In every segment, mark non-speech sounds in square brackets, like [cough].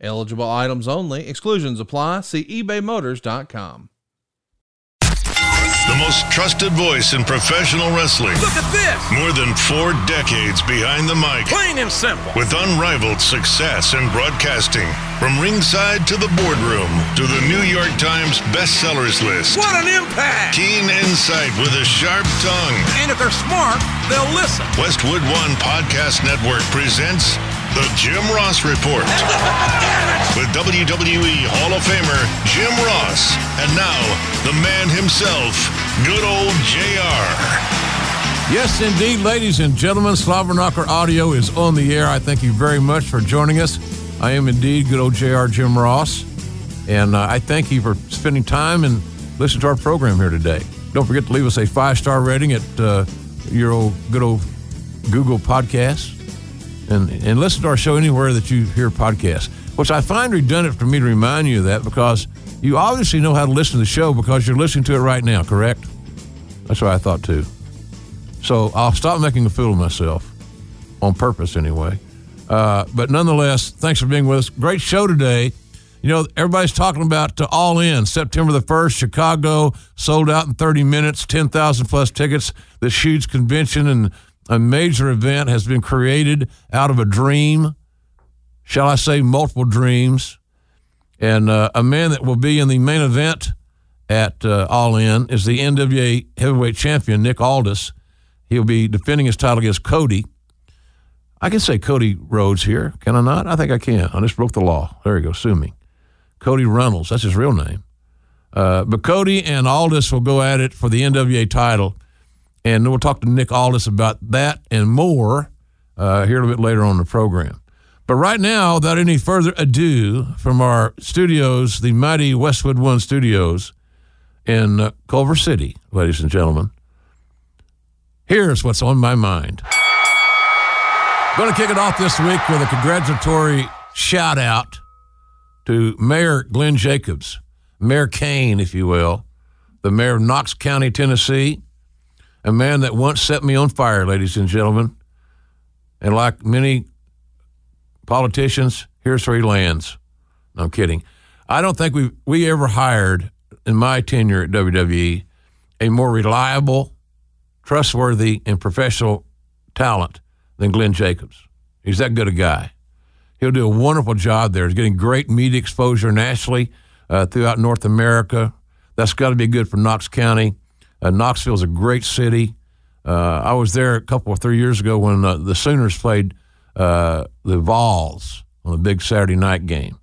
Eligible items only. Exclusions apply. See ebaymotors.com. The most trusted voice in professional wrestling. Look at this! More than four decades behind the mic. Plain and simple. With unrivaled success in broadcasting. From ringside to the boardroom to the New York Times bestsellers list. What an impact! Keen insight with a sharp tongue. And if they're smart, they'll listen. Westwood One Podcast Network presents The Jim Ross Report. with WWE Hall of Famer Jim Ross. And now, the man himself, good old JR. Yes, indeed, ladies and gentlemen, Slobberknocker Audio is on the air. I thank you very much for joining us. I am indeed good old JR Jim Ross, and uh, I thank you for spending time and listening to our program here today. Don't forget to leave us a five star rating at uh, your old good old Google Podcast, and and listen to our show anywhere that you hear podcasts. Which I find redundant for me to remind you of that because you obviously know how to listen to the show because you're listening to it right now, correct? That's what I thought too. So I'll stop making a fool of myself on purpose anyway. Uh, but nonetheless, thanks for being with us. Great show today. You know, everybody's talking about uh, All In, September the 1st, Chicago, sold out in 30 minutes, 10,000 plus tickets. This huge convention and a major event has been created out of a dream. Shall I say, multiple dreams. And uh, a man that will be in the main event at uh, All In is the NWA heavyweight champion, Nick Aldis. He'll be defending his title against Cody. I can say Cody Rhodes here, can I not? I think I can. I just broke the law. There you go. Sue me. Cody Runnels. That's his real name. Uh, but Cody and Aldis will go at it for the NWA title. And we'll talk to Nick Aldis about that and more uh, here a little bit later on the program. But right now, without any further ado, from our studios, the mighty Westwood One studios in uh, Culver City, ladies and gentlemen, here's what's on my mind. Going to kick it off this week with a congratulatory shout out to Mayor Glenn Jacobs, Mayor Kane, if you will, the mayor of Knox County, Tennessee, a man that once set me on fire, ladies and gentlemen. And like many politicians, here's where he lands. No, I'm kidding. I don't think we we ever hired in my tenure at WWE a more reliable, trustworthy, and professional talent than Glenn Jacobs. He's that good a guy. He'll do a wonderful job there. He's getting great media exposure nationally uh, throughout North America. That's got to be good for Knox County. Uh, Knoxville's a great city. Uh, I was there a couple or three years ago when uh, the Sooners played uh, the Vols on a big Saturday night game.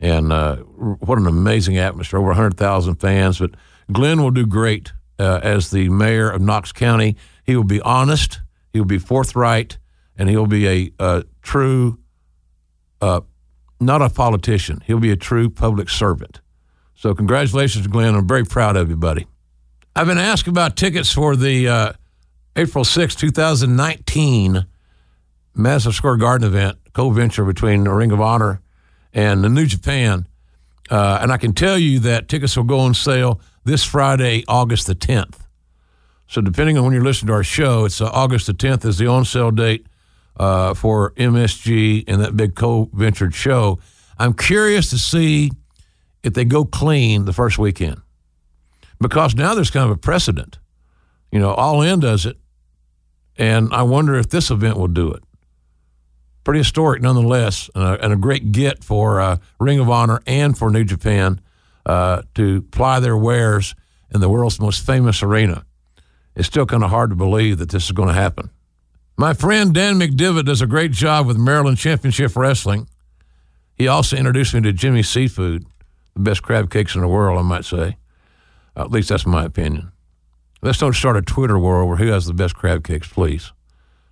And uh, what an amazing atmosphere, over 100,000 fans. But Glenn will do great as the mayor of Knox County. He will be honest, he'll be forthright, and he'll be a, a true, uh, not a politician. He'll be a true public servant. So, congratulations, Glenn. I'm very proud of you, buddy. I've been asked about tickets for the uh, April 6, 2019 Madison Square Garden event, co venture between the Ring of Honor and the New Japan. Uh, and I can tell you that tickets will go on sale this Friday, August the 10th. So, depending on when you're listening to our show, it's uh, August the 10th is the on sale date uh, for MSG and that big co ventured show. I'm curious to see if they go clean the first weekend because now there's kind of a precedent. You know, All In does it, and I wonder if this event will do it. Pretty historic nonetheless, and a, and a great get for uh, Ring of Honor and for New Japan uh, to ply their wares in the world's most famous arena. It's still kind of hard to believe that this is going to happen. My friend Dan McDivitt does a great job with Maryland Championship Wrestling. He also introduced me to Jimmy Seafood, the best crab cakes in the world, I might say. At least that's my opinion. Let's don't start a Twitter war over who has the best crab cakes, please.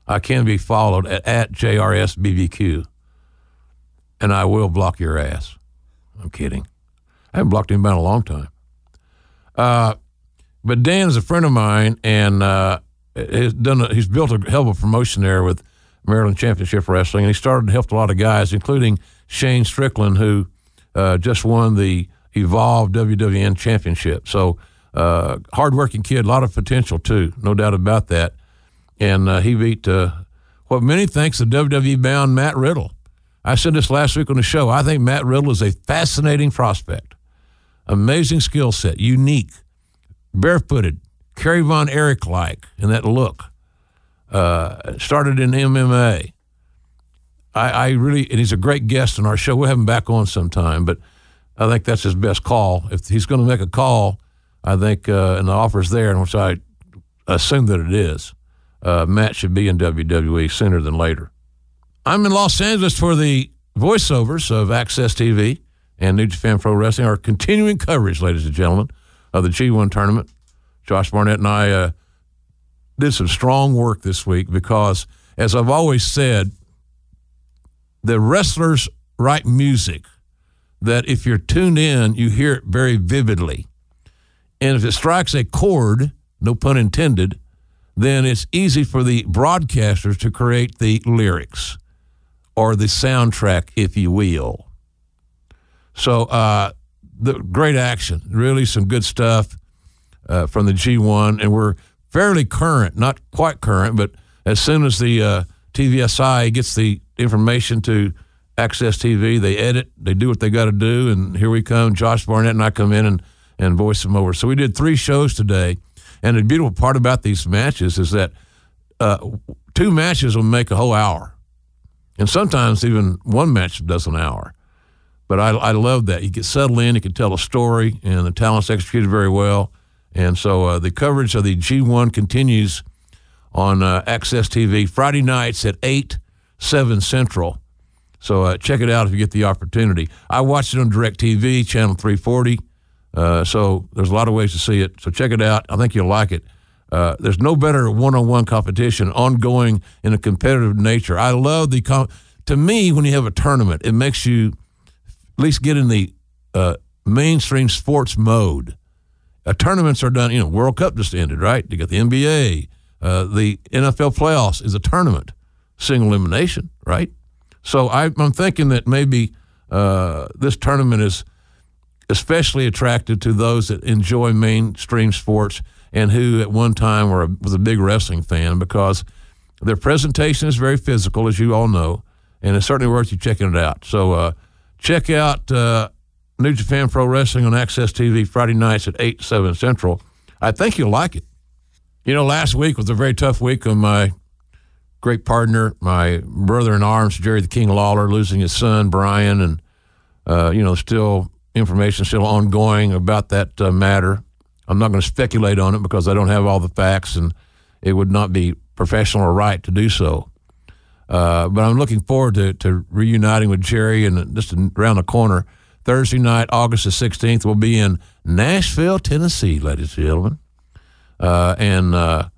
I can be followed at, at JRSBBQ, and I will block your ass. I'm kidding. I haven't blocked anybody in a long time. Uh, but Dan is a friend of mine, and uh, has done. A, he's built a hell of a promotion there with Maryland Championship Wrestling, and he started and helped a lot of guys, including Shane Strickland, who uh, just won the Evolve WWN Championship. So, uh, hardworking kid, a lot of potential too, no doubt about that. And uh, he beat uh, what many thinks the WWE bound Matt Riddle. I said this last week on the show. I think Matt Riddle is a fascinating prospect, amazing skill set, unique, barefooted, Kerry Von Erich like in that look. Uh, started in MMA. I, I, really, and he's a great guest on our show. We'll have him back on sometime, but I think that's his best call. If he's going to make a call, I think, uh, and the offer's there, and which I assume that it is, uh, Matt should be in WWE sooner than later. I'm in Los Angeles for the voiceovers of AXS TV and New Japan Pro Wrestling, our continuing coverage, ladies and gentlemen, of the G1 tournament. Josh Barnett and I uh, did some strong work this week because, as I've always said, the wrestlers write music that if you're tuned in, you hear it very vividly. And if it strikes a chord, no pun intended, then it's easy for the broadcasters to create the lyrics or the soundtrack, if you will. So, uh, the great action, really some good stuff uh, from the G1, and we're fairly current, not quite current, but as soon as the uh, TV Asahi gets the information to AXS TV, they edit, they do what they got to do, and here we come. Josh Barnett and I come in and, and voice them over. So we did three shows today, and the beautiful part about these matches is that uh, two matches will make a whole hour, and sometimes even one match does an hour. But I, I love that. You get settle in, you can tell a story, and the talent's executed very well. And so uh, the coverage of the G1 continues on uh, AXS TV Friday nights at 8, 7 Central. So uh, check it out if you get the opportunity. I watched it on DirecTV, channel 340. Uh, so there's a lot of ways to see it. So check it out. I think you'll like it. Uh, there's no better one-on-one competition, ongoing in a competitive nature. I love the com- to me when you have a tournament, it makes you at least get in the uh, mainstream sports mode uh, tournaments are done. You know, World Cup just ended, right? You got the NBA. Uh, the NFL playoffs is a tournament, single elimination, right? So I, am thinking that maybe uh, this tournament is especially attracted to those that enjoy mainstream sports and who at one time were a, was a big wrestling fan because their presentation is very physical, as you all know, and it's certainly worth you checking it out. So uh, check out uh, New Japan Pro Wrestling on AXS TV Friday nights at 8, 7 Central. I think you'll like it. You know, last week was a very tough week on my great partner, my brother in arms, Jerry the King Lawler, losing his son, Brian, and, uh, you know, still information still ongoing about that uh, matter. I'm not going to speculate on it because I don't have all the facts and it would not be professional or right to do so. Uh, but I'm looking forward to, to reuniting with Jerry and just around the corner Thursday night, August the 16th, we'll be in Nashville, Tennessee, ladies and gentlemen. Uh, and uh,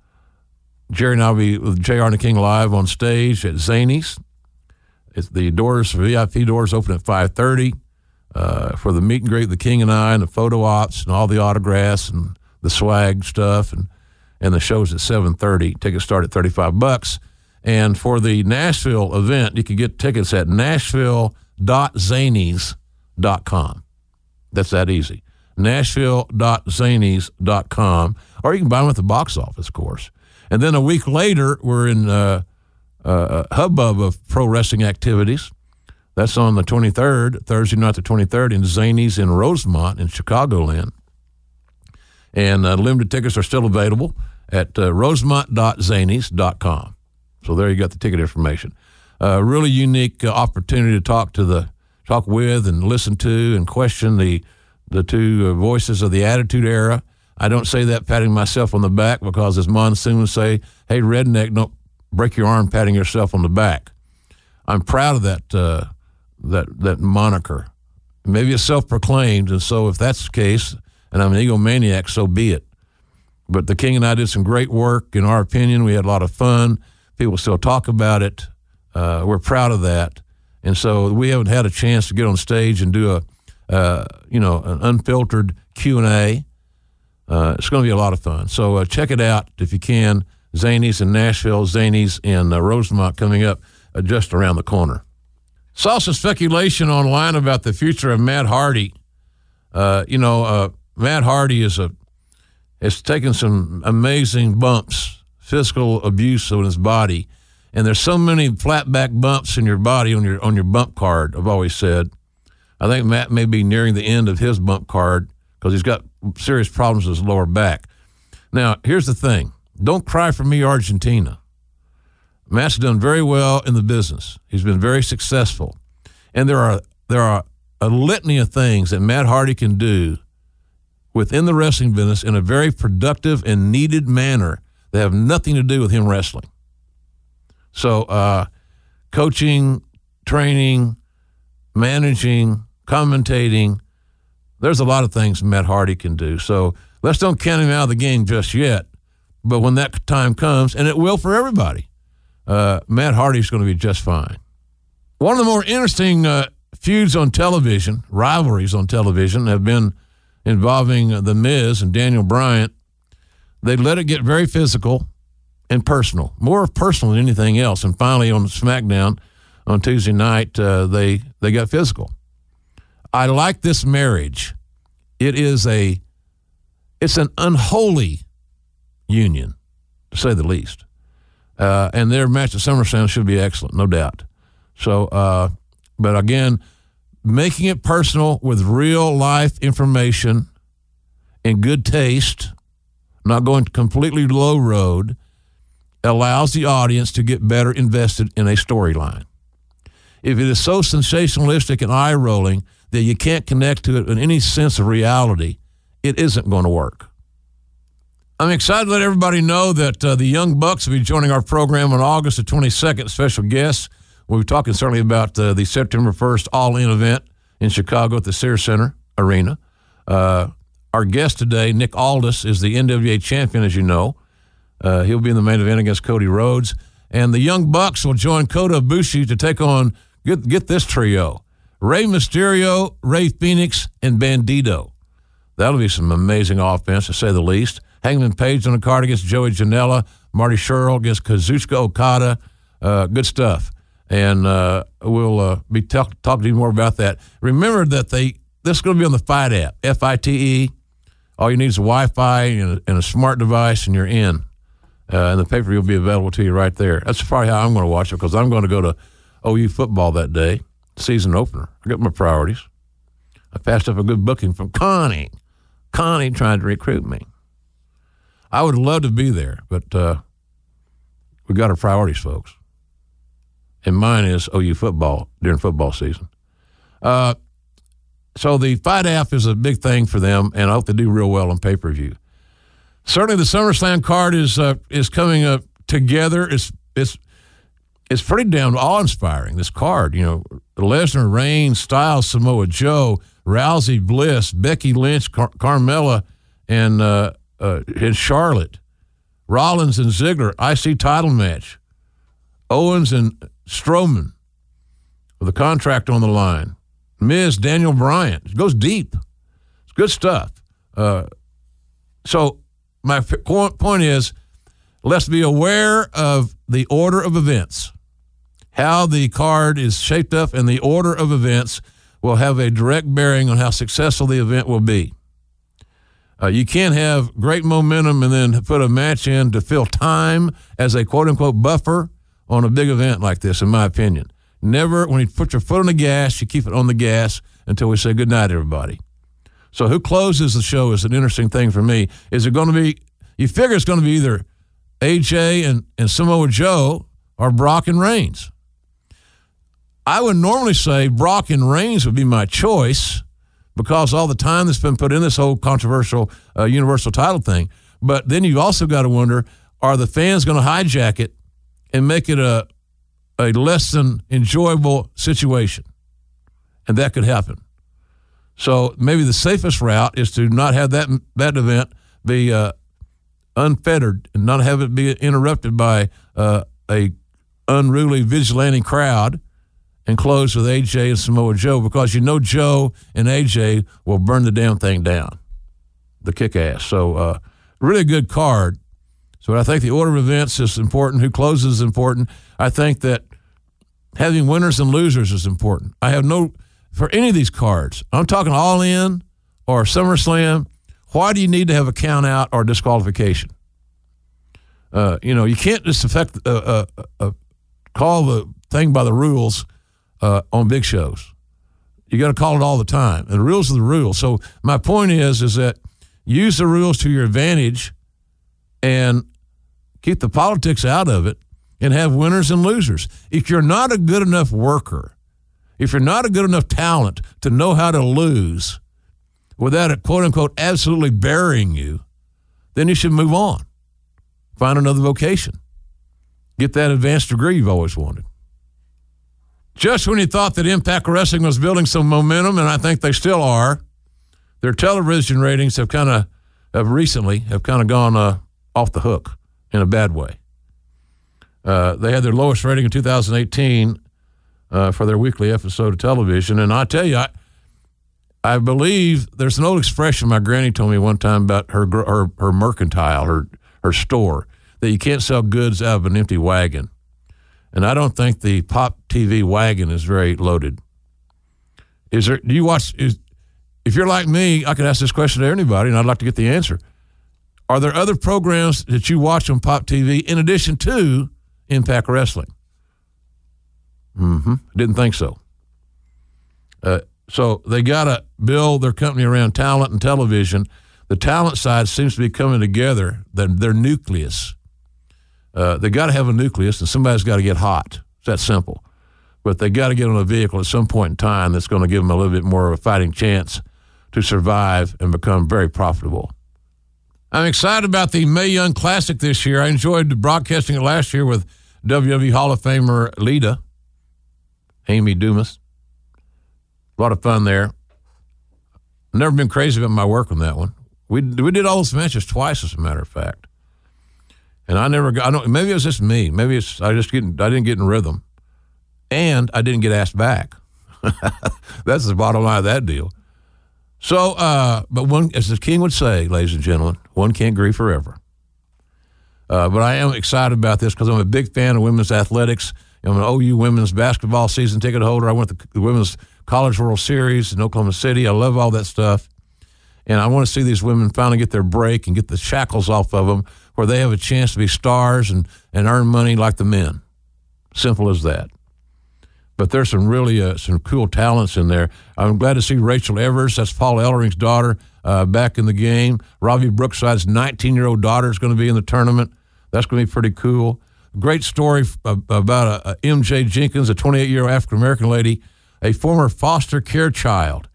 Jerry and I will be with and the King live on stage at Zanies. It's the doors, VIP doors open at 5.30 uh, for the meet and greet with the King and I and the photo ops and all the autographs and the swag stuff. And, and the show's at 7.30. Tickets start at 35 bucks. And for the Nashville event, you can get tickets at nashville.zanies.com. That's that easy. Nashville.zanies.com. Or you can buy them at the box office, of course. And then a week later, we're in uh, uh, a hubbub of pro wrestling activities. That's on the 23rd, Thursday night, the 23rd, in Zanies in Rosemont in Chicagoland. And uh, limited tickets are still available at uh, rosemont.zanies.com. So there you got the ticket information. A really unique uh, opportunity to talk to the talk with and listen to and question the the two uh, voices of the Attitude Era. I don't say that patting myself on the back because, as Monsoon would say, "Hey, redneck, don't break your arm patting yourself on the back." I'm proud of that uh, that that moniker. Maybe it's self-proclaimed, and so if that's the case, and I'm an egomaniac, so be it. But the King and I did some great work. In our opinion, we had a lot of fun. People still talk about it. Uh, we're proud of that. And so we haven't had a chance to get on stage and do a, uh, you know, an unfiltered Q and A. Uh, it's going to be a lot of fun. So uh, check it out if you can. Zanies in Nashville, Zanies in uh, Rosemont coming up uh, just around the corner. Saw some speculation online about the future of Matt Hardy. Uh, you know, uh, Matt Hardy is a has taken some amazing bumps, physical abuse on his body, and there's so many flat back bumps in your body on your on your bump card. I've always said, I think Matt may be nearing the end of his bump card because he's got serious problems with his lower back. Now, here's the thing: don't cry for me, Argentina. Matt's done very well in the business. He's been very successful, and there are there are a litany of things that Matt Hardy can do within the wrestling business in a very productive and needed manner that have nothing to do with him wrestling. So, uh, coaching, training, managing, commentating, there's a lot of things Matt Hardy can do. So let's don't count him out of the game just yet. But when that time comes, and it will for everybody, uh, Matt Hardy's going to be just fine. One of the more interesting uh, feuds on television, rivalries on television, have been involving The Miz and Daniel Bryan. They let it get very physical and personal, more personal than anything else. And finally, on SmackDown on Tuesday night, uh, they they got physical. I like this marriage. It is a it's an unholy union, to say the least. Uh, and their match at SummerSlam should be excellent, no doubt. So, uh, but again, making it personal with real life information and good taste, not going completely low road, allows the audience to get better invested in a storyline. If it is so sensationalistic and eye rolling that you can't connect to it in any sense of reality, it isn't going to work. I'm excited to let everybody know that uh, the Young Bucks will be joining our program on August the 22nd. Special guests. We'll be talking certainly about uh, the September 1st All In event in Chicago at the Sears Center Arena. Uh, our guest today, Nick Aldis, is the NWA champion, as you know. Uh, he'll be in the main event against Cody Rhodes. And the Young Bucks will join Kota Ibushi to take on, get, get this trio Rey Mysterio, Rey Fenix, and Bandito. That'll be some amazing offense, to say the least. Hangman Page on the card against Joey Janela, Marty Scurll against Kazuchika Okada. Uh, good stuff. And uh, we'll uh, be talk- talking to you more about that. Remember that they this is going to be on the FITE app, F I T E. All you need is a Wi Fi and, and, a smart device, and you're in. Uh, and the pay per view will be available to you right there. That's probably how I'm going to watch it because I'm going to go to OU football that day, season opener. I got my priorities. I passed up a good booking from Connie. Connie tried to recruit me. I would love to be there, but uh, we got our priorities, folks. And mine is OU football during football season. Uh, so the FITE app is a big thing for them, and I hope they do real well on pay per view. Certainly, the SummerSlam card is uh, is coming up together. It's it's it's pretty damn awe inspiring. This card, you know, Lesnar, Reigns, Styles, Samoa Joe, Rousey, Bliss, Becky Lynch, Car- Carmella, and uh, uh, in Charlotte, Rollins and Ziggler, IC title match, Owens and Strowman with a contract on the line, Miz, Daniel Bryan. It goes deep. It's good stuff. Uh, so my point is, let's be aware of the order of events. How the card is shaped up and the order of events will have a direct bearing on how successful the event will be. Uh, you can't have great momentum and then put a match in to fill time as a quote unquote buffer on a big event like this, in my opinion. Never, when you put your foot on the gas, you keep it on the gas until we say good night, everybody. So, who closes the show is an interesting thing for me. Is it going to be, you figure it's going to be either AJ and, and Samoa Joe or Brock and Reigns. I would normally say Brock and Reigns would be my choice because all the time that's been put in this whole controversial uh, universal title thing. But then you've also got to wonder are the fans going to hijack it and make it a, a less than enjoyable situation? And that could happen. So maybe the safest route is to not have that, that event be uh, unfettered and not have it be interrupted by uh, a unruly vigilante crowd and close with AJ and Samoa Joe because you know Joe and AJ will burn the damn thing down, the kick ass. So, uh, really good card. So, I think the order of events is important. Who closes is important. I think that having winners and losers is important. I have no, for any of these cards, I'm talking all in or SummerSlam. Why do you need to have a count out or disqualification? Uh, you know, you can't just affect, uh, uh, uh call the thing by the rules uh, on big shows. You got to call it all the time. And the rules are the rules. So my point is, is that use the rules to your advantage and keep the politics out of it and have winners and losers. If you're not a good enough worker, if you're not a good enough talent to know how to lose without it, quote unquote, absolutely burying you, then you should move on. Find another vocation. Get that advanced degree you've always wanted. Just when you thought that Impact Wrestling was building some momentum, and I think they still are, their television ratings have kind of, have recently, have kind of gone uh, off the hook in a bad way. Uh, they had their lowest rating in 2018 uh, for their weekly episode of television. And I tell you, I, I believe there's an old expression my granny told me one time about her her, her mercantile, her her store, that you can't sell goods out of an empty wagon. And I don't think the Pop TV wagon is very loaded. Is there? Do you watch? Is, if you're like me, I could ask this question to anybody, and I'd like to get the answer. Are there other programs that you watch on Pop TV in addition to Impact Wrestling? Mm-hmm. Didn't think so. Uh, so they got to build their company around talent and television. The talent side seems to be coming together. Their, their nucleus. Uh, they got to have a nucleus, and somebody's got to get hot. It's that simple. But they got to get on a vehicle at some point in time that's going to give them a little bit more of a fighting chance to survive and become very profitable. I'm excited about the Mae Young Classic this year. I enjoyed broadcasting it last year with WWE Hall of Famer Lita, Amy Dumas. A lot of fun there. Never been crazy about my work on that one. We we did all those matches twice, as a matter of fact. And I never got. I don't. Maybe it was just me. Maybe it's I just getting. I didn't get in rhythm, and I didn't get asked back. [laughs] That's the bottom line of that deal. So, uh, but one, as the king would say, ladies and gentlemen, one can't grieve forever. Uh, but I am excited about this because I'm a big fan of women's athletics. I'm an OU women's basketball season ticket holder. I went to the Women's College World Series in Oklahoma City. I love all that stuff. And I want to see these women finally get their break and get the shackles off of them where they have a chance to be stars and, and earn money like the men. Simple as that. But there's some really uh, some cool talents in there. I'm glad to see Rachel Evers, that's Paul Ellering's daughter, uh, back in the game. Robbie Brookside's 19 year old daughter is going to be in the tournament. That's going to be pretty cool. Great story about a, a MJ Jenkins, a 28 year old African American lady, a former foster care child.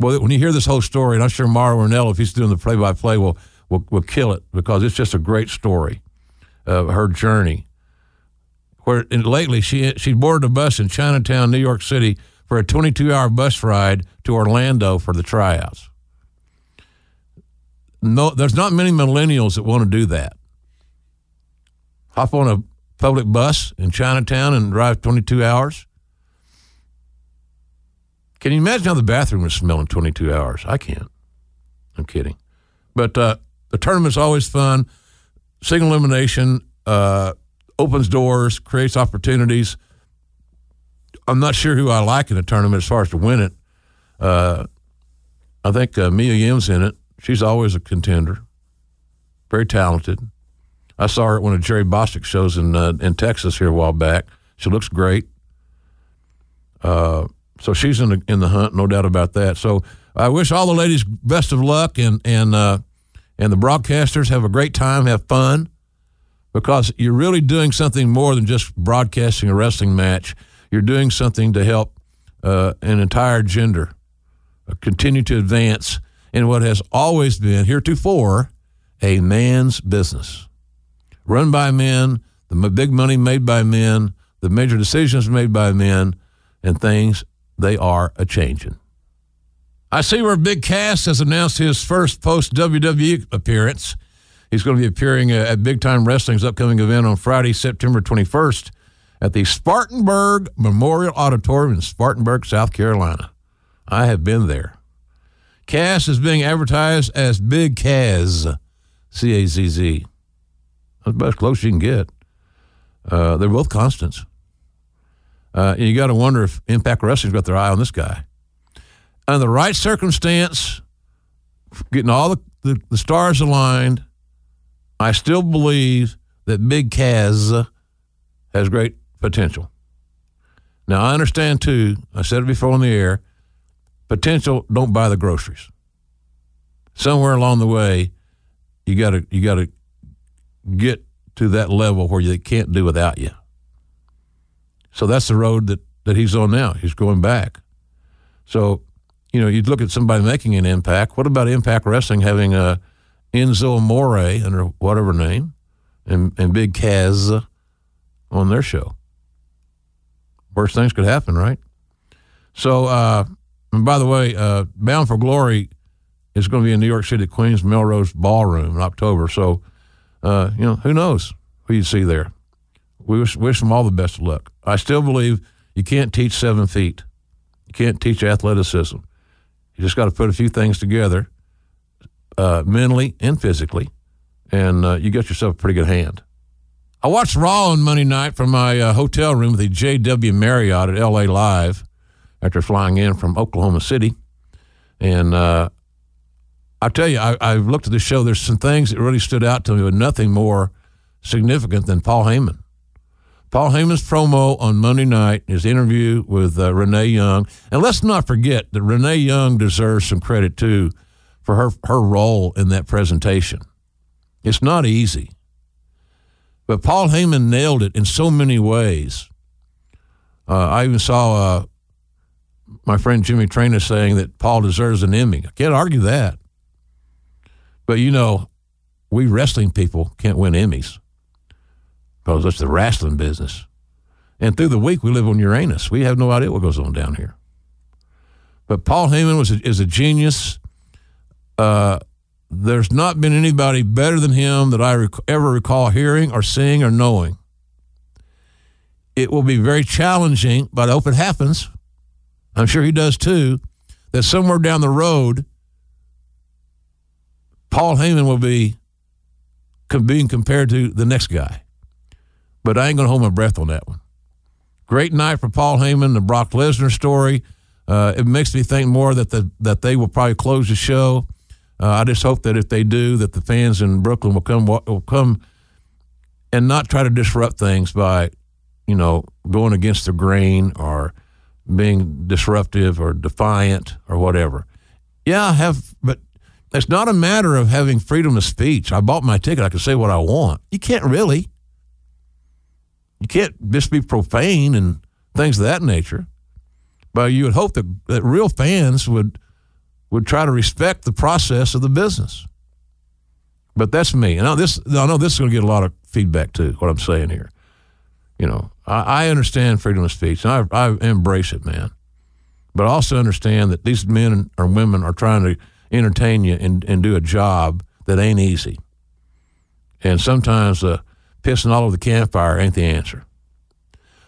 Well, when you hear this whole story, and I'm sure Mauro Ranallo, if he's doing the play by play, will will, will kill it because it's just a great story of her journey. Where lately she she boarded a bus in Chinatown, New York City, for a 22 hour bus ride to Orlando for the tryouts. No, there's not many millennials that want to do that. Hop on a public bus in Chinatown and drive 22 hours. Can you imagine how the bathroom would smelling 22 hours? I can't. I'm kidding. But uh, the tournament's always fun. Single elimination uh, opens doors, creates opportunities. I'm not sure who I like in the tournament as far as to win it. Uh, I think uh, Mia Yim's in it. She's always a contender. Very talented. I saw her at one of Jerry Bostic's shows in uh, in Texas here a while back. She looks great. Uh, so she's in the in the hunt, no doubt about that. So I wish all the ladies best of luck and and uh, and the broadcasters have a great time, have fun, because you're really doing something more than just broadcasting a wrestling match. You're doing something to help uh, an entire gender uh, continue to advance in what has always been heretofore a man's business, run by men, the big money made by men, the major decisions made by men, and things they are a changing. I see where Big Cass has announced his first post WWE appearance. He's going to be appearing at Big Time Wrestling's upcoming event on Friday, September 21st at the Spartanburg Memorial Auditorium in Spartanburg, South Carolina. I have been there. Cass is being advertised as Big Cazz, C A Z Z. That's about as close you can get. Uh, they're both constants. Uh, you got to wonder if Impact Wrestling's got their eye on this guy. Under the right circumstance, getting all the, the, the stars aligned, I still believe that Big Cazz has great potential. Now, I understand too, I said it before on the air, potential don't buy the groceries. Somewhere along the way, you gotta you gotta get to that level where they can't do without you. So that's the road that, that he's on now. He's going back. So, you know, you'd look at somebody making an impact. What about Impact Wrestling having a Enzo Amore under whatever name and, and Big Cazz on their show? Worst things could happen, right? So, uh, and by the way, uh, Bound for Glory is going to be in New York City, Queens Melrose Ballroom in October. So, uh, you know, who knows who you see there. We wish, wish them all the best of luck. I still believe you can't teach seven feet. You can't teach athleticism. You just got to put a few things together, uh, mentally and physically, and uh, you got yourself a pretty good hand. I watched Raw on Monday night from my uh, hotel room at the JW Marriott at LA Live after flying in from Oklahoma City. And uh, I tell you, I, I looked at the show. There's some things that really stood out to me, but nothing more significant than Paul Heyman. Paul Heyman's promo on Monday night, his interview with uh, Renee Young. And let's not forget that Renee Young deserves some credit too for her, her role in that presentation. It's not easy. But Paul Heyman nailed it in so many ways. Uh, I even saw uh, my friend Jimmy Traina saying that Paul deserves an Emmy. I can't argue that. But you know, we wrestling people can't win Emmys it's the wrestling business. And through the week, we live on Uranus. We have no idea what goes on down here. But Paul Heyman was a, is a genius. Uh, there's not been anybody better than him that I rec- ever recall hearing or seeing or knowing. It will be very challenging, but I hope it happens. I'm sure he does too. That somewhere down the road, Paul Heyman will be being compared to the next guy. But I ain't going to hold my breath on that one. Great night for Paul Heyman, the Brock Lesnar story. Uh, it makes me think more that the, that they will probably close the show. Uh, I just hope that if they do, that the fans in Brooklyn will come will come and not try to disrupt things by, you know, going against the grain or being disruptive or defiant or whatever. Yeah, I have, but it's not a matter of having freedom of speech. I bought my ticket. I can say what I want. You can't really. You can't just be profane and things of that nature. But you would hope that, that real fans would would try to respect the process of the business. But that's me. And I, this, I know this is going to get a lot of feedback too. What I'm saying here, you know, I, I understand freedom of speech, and I, I embrace it, man. But I also understand that these men or women are trying to entertain you and, and do a job that ain't easy. And sometimes uh, pissing all over the campfire ain't the answer.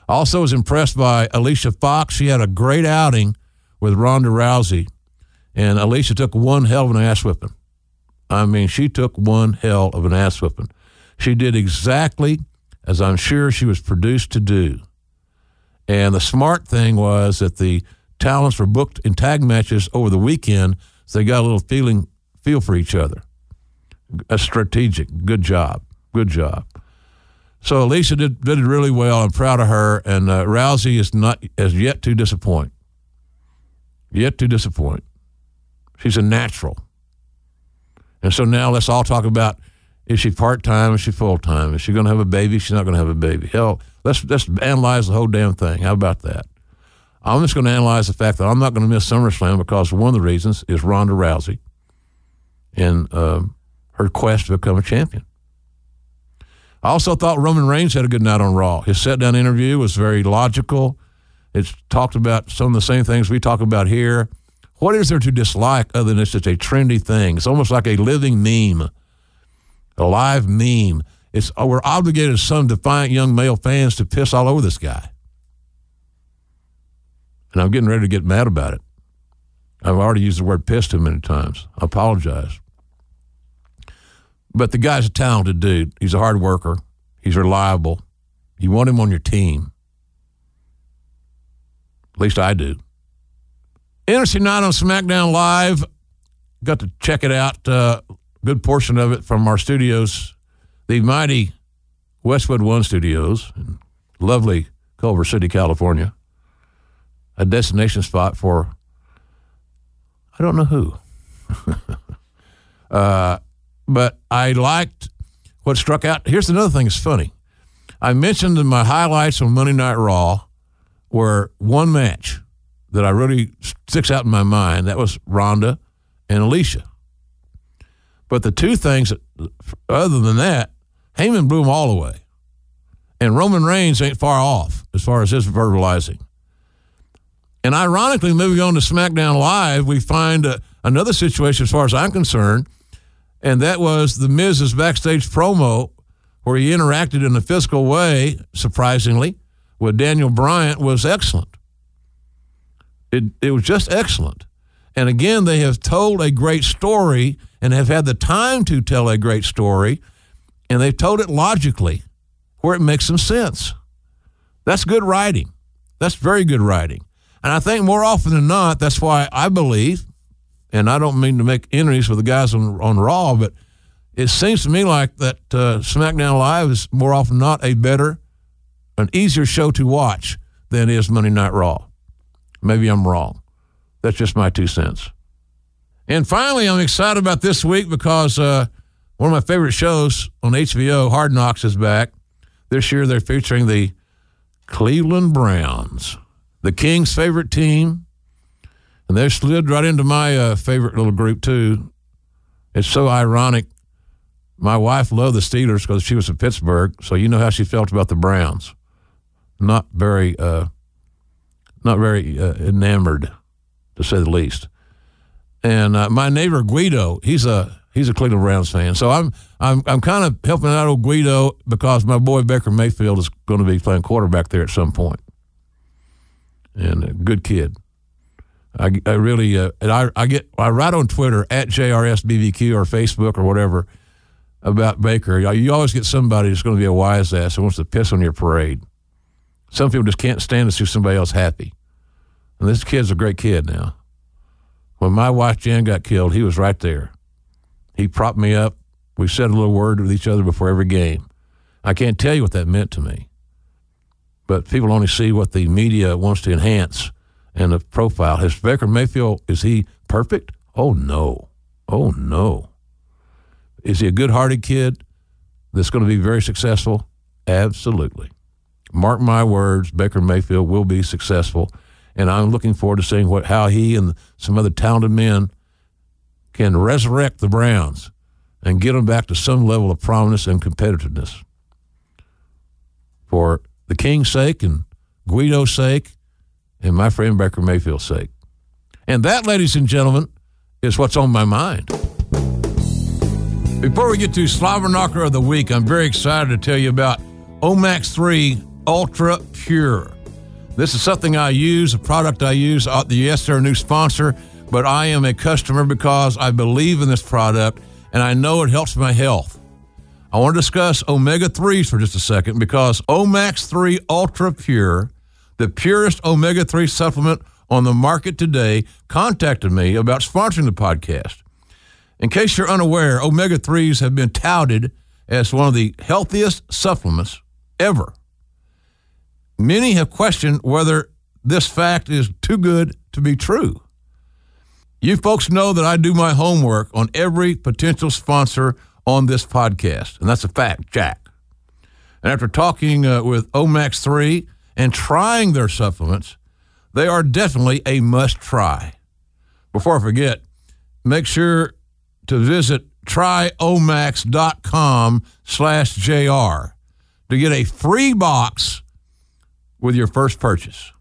Also was impressed by Alicia Fox. She had a great outing with Ronda Rousey, and Alicia took one hell of an ass whipping. I mean, she took one hell of an ass whipping. She did exactly as I'm sure she was produced to do. And the smart thing was that the talents were booked in tag matches over the weekend, so they got a little feeling feel for each other. A strategic, good job, good job. So Alicia did did really well. I'm proud of her, and uh, Rousey is not as yet to disappoint. Yet to disappoint. She's a natural. And so now let's all talk about is she part time? Is she full time? Is she going to have a baby? She's not going to have a baby. Hell, let's let's analyze the whole damn thing. How about that? I'm just going to analyze the fact that I'm not going to miss SummerSlam because one of the reasons is Ronda Rousey and um, her quest to become a champion. I also thought Roman Reigns had a good night on Raw. His sit down interview was very logical. It's talked about some of the same things we talk about here. What is there to dislike other than it's just a trendy thing? It's almost like a living meme, a live meme. it's uh, we're obligated as some defiant young male fans to piss all over this guy. And I'm getting ready to get mad about it. I've already used the word piss too many times. I apologize. But the guy's a talented dude. He's a hard worker. He's reliable. You want him on your team. At least I do. Interesting night on SmackDown Live. Got to check it out. Uh, good portion of it from our studios, the mighty Westwood One Studios in lovely Culver City, California. A destination spot for I don't know who. [laughs] uh, but I liked what struck out. Here's another thing that's funny. I mentioned in my highlights on Monday Night Raw were one match that I really sticks out in my mind. That was Ronda and Alicia. But the two things, other than that, Heyman blew them all away. And Roman Reigns ain't far off as far as his verbalizing. And ironically, moving on to SmackDown Live, we find uh, another situation as far as I'm concerned, and that was the Miz's backstage promo where he interacted in a physical way, surprisingly, with Daniel Bryan was excellent. It, it was just excellent. And again, they have told a great story and have had the time to tell a great story, and they've told it logically where it makes some sense. That's good writing. That's very good writing. And I think more often than not, that's why I believe, and I don't mean to make enemies with the guys on, on Raw, but it seems to me like that uh, SmackDown Live is more often not a better, an easier show to watch than is Monday Night Raw. Maybe I'm wrong. That's just my two cents. And finally, I'm excited about this week because uh, one of my favorite shows on HBO, Hard Knocks, is back. This year, they're featuring the Cleveland Browns the Kings' favorite team, and they slid right into my uh, favorite little group too. It's so ironic. My wife loved the Steelers because she was in Pittsburgh, so you know how she felt about the Browns. Not very, uh, not very uh, enamored, to say the least. And uh, my neighbor Guido, he's a he's a Cleveland Browns fan, so I'm I'm I'm kind of helping out old Guido because my boy Baker Mayfield is going to be playing quarterback there at some point and a good kid. I, I really, uh, and I, I get, I write on Twitter at JRSBBQ or Facebook or whatever about Baker. You always get somebody that's going to be a wise ass who wants to piss on your parade. Some people just can't stand to see somebody else happy. And this kid's a great kid now. When my wife Jan got killed, he was right there. He propped me up. We said a little word with each other before every game. I can't tell you what that meant to me but people only see what the media wants to enhance and the profile. Is Baker Mayfield, is he perfect? Oh, no. Oh, no. Is he a good hearted kid that's going to be very successful? Absolutely. Mark my words, Baker Mayfield will be successful. And I'm looking forward to seeing what how he and some other talented men can resurrect the Browns and get them back to some level of prominence and competitiveness. For the King's sake and Guido's sake and my friend Baker Mayfield's sake. And that, ladies and gentlemen, is what's on my mind. Before we get to Slobber Knocker of the Week, I'm very excited to tell you about Omax 3 Ultra Pure. This is something I use, a product I use. Uh, yes, they're a new sponsor, but I am a customer because I believe in this product and I know it helps my health. I want to discuss omega 3s for just a second because Omax 3 Ultra Pure, the purest omega 3 supplement on the market today, contacted me about sponsoring the podcast. In case you're unaware, omega 3s have been touted as one of the healthiest supplements ever. Many have questioned whether this fact is too good to be true. You folks know that I do my homework on every potential sponsor on this podcast. And that's a fact, Jack. And after talking uh, with Omax 3 and trying their supplements, they are definitely a must try. Before I forget, make sure to visit tryomax.com slash JR to get a free box with your first purchase.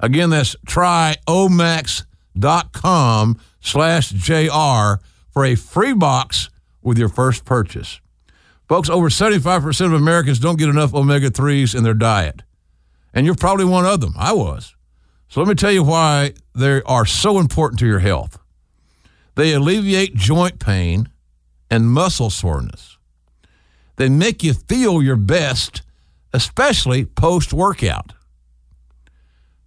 Again, that's tryomax.com slash JR for a free box with your first purchase. Folks, over 75% of Americans don't get enough omega 3s in their diet. And you're probably one of them. I was. So let me tell you why they are so important to your health. They alleviate joint pain and muscle soreness. They make you feel your best, especially post workout.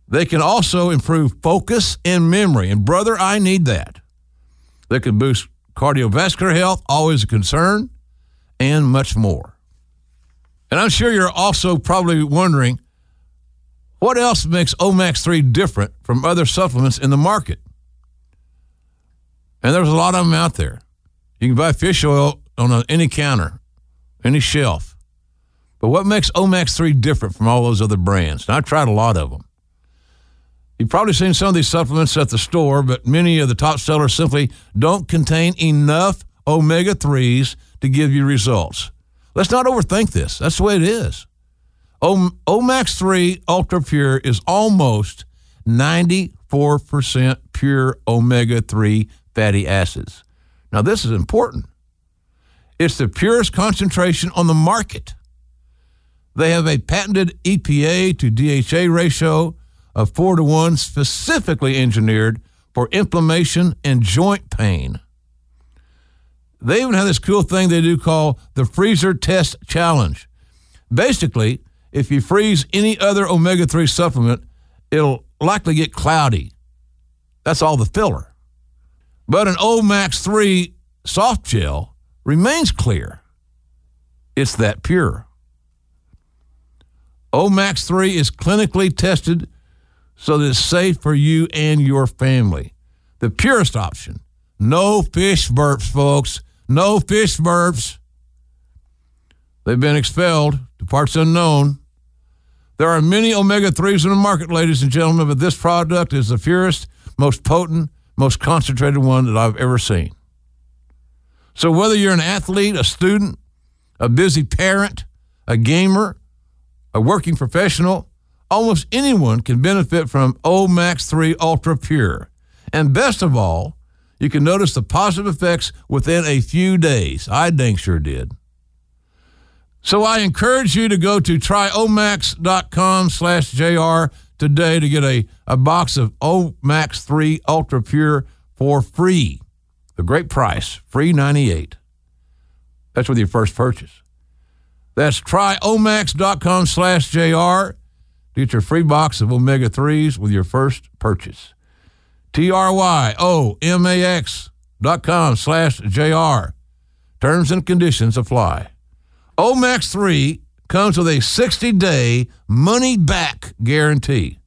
They can also improve focus and memory. And, brother, I need that. They can boost cardiovascular health, always a concern, and much more. And I'm sure you're also probably wondering what else makes Omax 3 different from other supplements in the market? And there's a lot of them out there. You can buy fish oil on any counter, any shelf. But what makes Omax 3 different from all those other brands? Now, I've tried a lot of them. You've probably seen some of these supplements at the store, but many of the top sellers simply don't contain enough omega 3s to give you results. Let's not overthink this. That's the way it is. Omax 3 Ultra Pure is almost 94% pure omega 3 fatty acids. Now, this is important. It's the purest concentration on the market. They have a patented EPA to DHA ratio of 4 to 1, specifically engineered for inflammation and joint pain. They even have this cool thing they do called the Freezer Test Challenge. Basically, if you freeze any other omega 3 supplement, it'll likely get cloudy. That's all the filler. But an Omax 3 soft gel remains clear. It's that pure. Omax 3 is clinically tested so that it's safe for you and your family. The purest option. No fish burps, folks. No fish burps. They've been expelled to parts unknown. There are many omega 3s in the market, ladies and gentlemen, but this product is the purest, most potent, most concentrated one that I've ever seen. So, whether you're an athlete, a student, a busy parent, a gamer, a working professional, almost anyone can benefit from Omax 3 Ultra Pure. And best of all, you can notice the positive effects within a few days. I dang sure did. So I encourage you to go to tryomax.com slash JR today to get a, a box of Omax 3 Ultra Pure for free. The great price, free 98. That's with your first purchase. That's tryomax.com slash JR to get your free box of omega 3s with your first purchase. T-R-Y-O-M-A-X dot com slash JR. Terms and conditions apply. Omax 3 comes with a 60 day money back guarantee.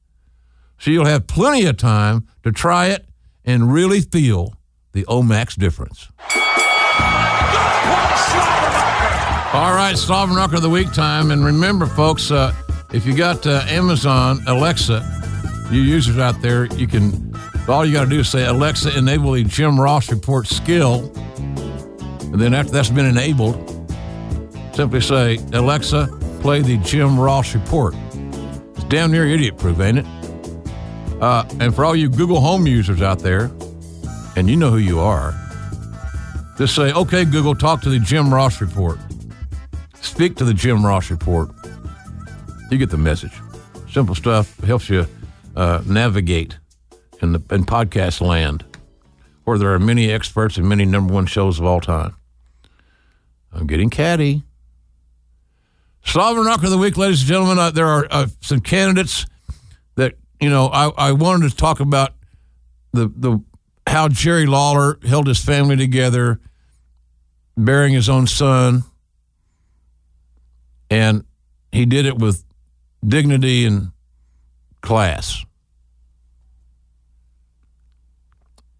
So you'll have plenty of time to try it and really feel the Omax difference. All right, Slobber Knocker of the Week time. And remember, folks, uh, if you got uh, Amazon Alexa, you users out there, you can, all you got to do is say, Alexa, enable the Jim Ross Report skill. And then after that's been enabled, Simply say, Alexa, play the Jim Ross Report. It's damn near idiot proof, ain't it? Uh, and for all you Google Home users out there, and you know who you are, just say, okay, Google, talk to the Jim Ross Report. Speak to the Jim Ross Report. You get the message. Simple stuff helps you uh, navigate in the in podcast land, where there are many experts and many number one shows of all time. I'm getting catty. Slobber Knocker of the Week, ladies and gentlemen. Uh, there are uh, some candidates that, you know, I, I wanted to talk about the, the how Jerry Lawler held his family together, bearing his own son. And he did it with dignity and class.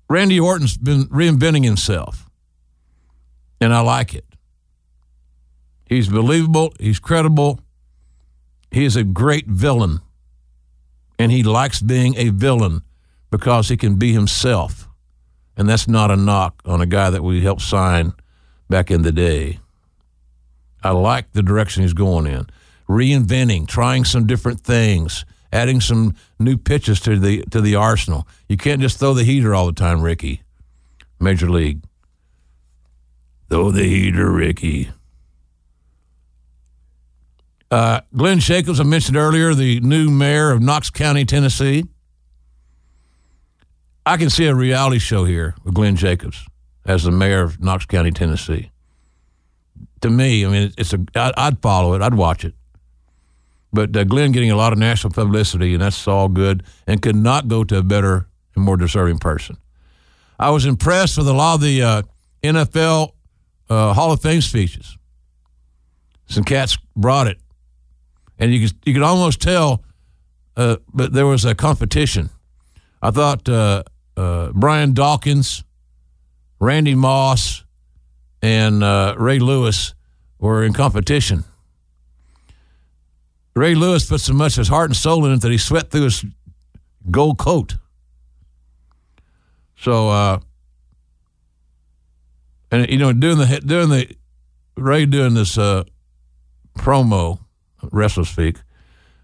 Randy Orton's been reinventing himself, and I like it. He's believable. He's credible. He is a great villain. And he likes being a villain because he can be himself. And that's not a knock on a guy that we helped sign back in the day. I like the direction he's going in. Reinventing, trying some different things, adding some new pitches to the to the arsenal. You can't just throw the heater all the time, Ricky. Major League. Throw the heater, Ricky. Uh, Glenn Jacobs, I mentioned earlier, the new mayor of Knox County, Tennessee. I can see a reality show here with Glenn Jacobs as the mayor of Knox County, Tennessee. To me, I mean, it's a. I'd follow it. I'd watch it. But uh, Glenn getting a lot of national publicity, and that's all good, and could not go to a better and more deserving person. I was impressed with a lot of the uh, NFL uh, Hall of Fame speeches. Some cats brought it, and you could you could almost tell, uh, but there was a competition. I thought uh, uh, Brian Dawkins, Randy Moss, and uh, Ray Lewis were in competition. Ray Lewis put so much of his heart and soul in it that he sweat through his gold coat. So, uh, and you know, doing the doing the Ray doing this uh, promo, wrestler speak,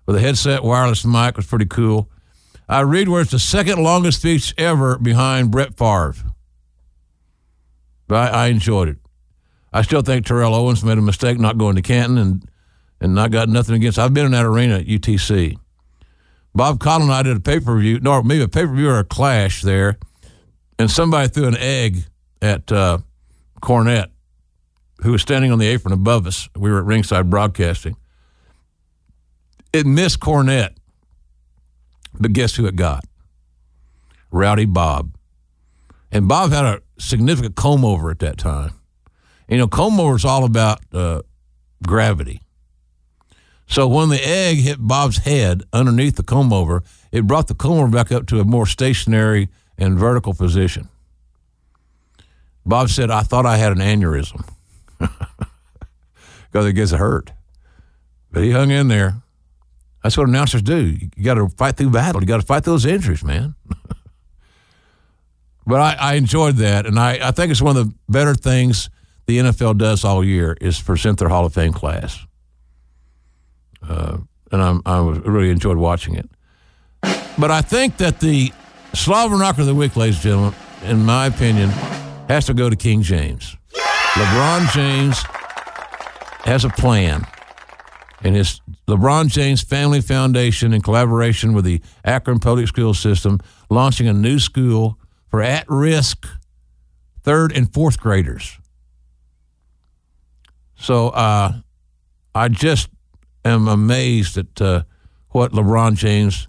with a headset, wireless mic was pretty cool. I read where it's the second longest speech ever behind Brett Favre. But I, I enjoyed it. I still think Terrell Owens made a mistake not going to Canton and and I got nothing against. I've been in that arena at UTC. Bob Caudle and I did a pay per view, no, maybe a pay per view or a clash there, and somebody threw an egg at uh, Cornette, who was standing on the apron above us. We were at ringside broadcasting. It missed Cornette, but guess who it got? Rowdy Bob. And Bob had a significant comb over at that time. You know, comb over is all about uh, gravity. So when the egg hit Bob's head underneath the comb over, it brought the comb over back up to a more stationary and vertical position. Bob said, I thought I had an aneurysm [laughs] because it gets hurt. But he hung in there. That's what announcers do. You got to fight through battle. You got to fight those injuries, man. [laughs] but I, I, enjoyed that, and I, I think it's one of the better things the NFL does all year is present their Hall of Fame class uh, and I'm, I really enjoyed watching it. But I think that the Slobber Knocker of the Week, ladies and gentlemen, in my opinion, has to go to King James. LeBron James has a plan. And his LeBron James Family Foundation, in collaboration with the Akron Public School System, launching a new school for at risk third and fourth graders. So uh, I just am amazed at uh, what LeBron James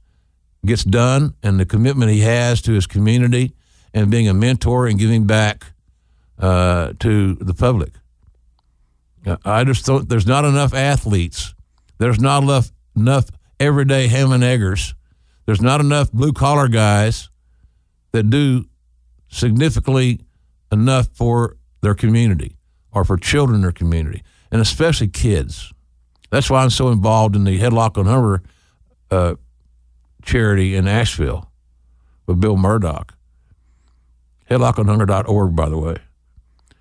gets done and the commitment he has to his community and being a mentor and giving back uh, to the public. I just thought there's not enough athletes. There's not enough enough everyday ham and eggers. There's not enough blue collar guys that do significantly enough for their community or for children in their community, and especially kids. That's why I'm so involved in the Headlock on Hunger uh, charity in Asheville with Bill Murdoch. Headlockonhunger.org, by the way.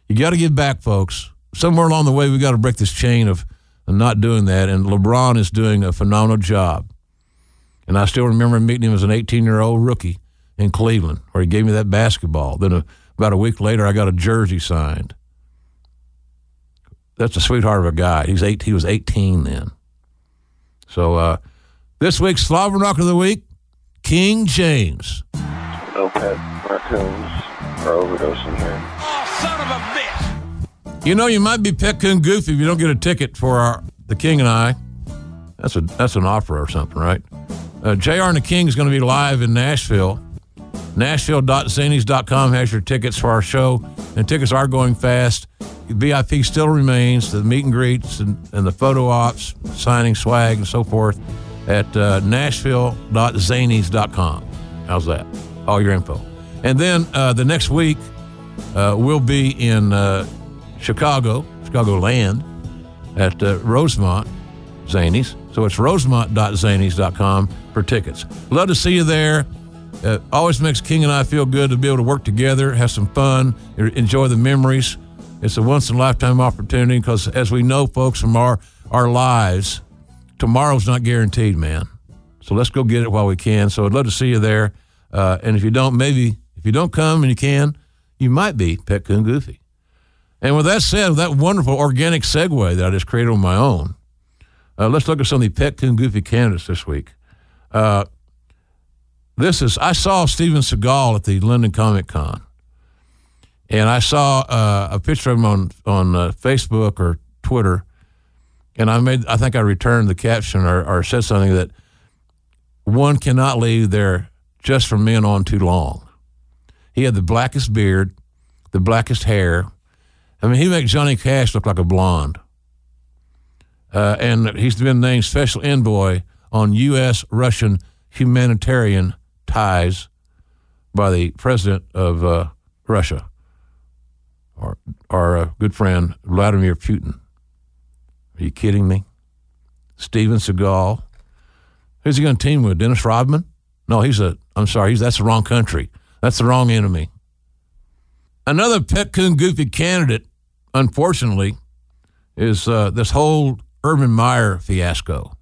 You got to give back, folks. Somewhere along the way, we got to break this chain of not doing that. And LeBron is doing a phenomenal job. And I still remember meeting him as an 18 year old rookie in Cleveland, where he gave me that basketball. Then a, about a week later, I got a jersey signed that's a sweetheart of a guy. He's eight. He was 18 then. So uh, this week's Slobber Knocker of the Week, King James. No pet raccoons are overdosing here. Oh, son of a bitch! You know, you might be coon goofy if you don't get a ticket for our the King and I. That's a that's an opera or something, right? Uh, Jr. and the King is going to be live in Nashville. Nashville.zanies.com has your tickets for our show, and tickets are going fast. VIP still remains, the meet and greets and, and the photo ops, signing swag, and so forth at uh, nashville.zanies.com. How's that? All your info. And then uh, the next week, uh, we'll be in uh, Chicago, Chicago land, at uh, Rosemont Zanies. So it's rosemont.zanies.com for tickets. Love to see you there. Uh, always makes King and I feel good to be able to work together, have some fun, enjoy the memories. It's a once in a lifetime opportunity because, as we know, folks, from our, our lives, tomorrow's not guaranteed, man. So let's go get it while we can. So I'd love to see you there. Uh, and if you don't, maybe if you don't come and you can, you might be Pet Coon Goofy. And with that said, that wonderful organic segue that I just created on my own, Uh, let's look at some of the pet coon goofy candidates this week. Uh, this is I saw Steven Seagal at the London Comic Con, and I saw uh, a picture of him on on uh, Facebook or Twitter, and I made I think I returned the caption or, or said something that one cannot leave there just for men on too long. He had the blackest beard, the blackest hair. I mean, he makes Johnny Cash look like a blonde. Uh, and he's been named special envoy on U.S. Russian humanitarian ties by the president of uh, Russia, our, our uh, good friend Vladimir Putin. Are you kidding me? Steven Seagal. Who's he going to team with? Dennis Rodman? No, he's a. I'm sorry, he's that's the wrong country. That's the wrong enemy. Another Petcoon goofy candidate, unfortunately, is uh, this whole Urban Meyer fiasco.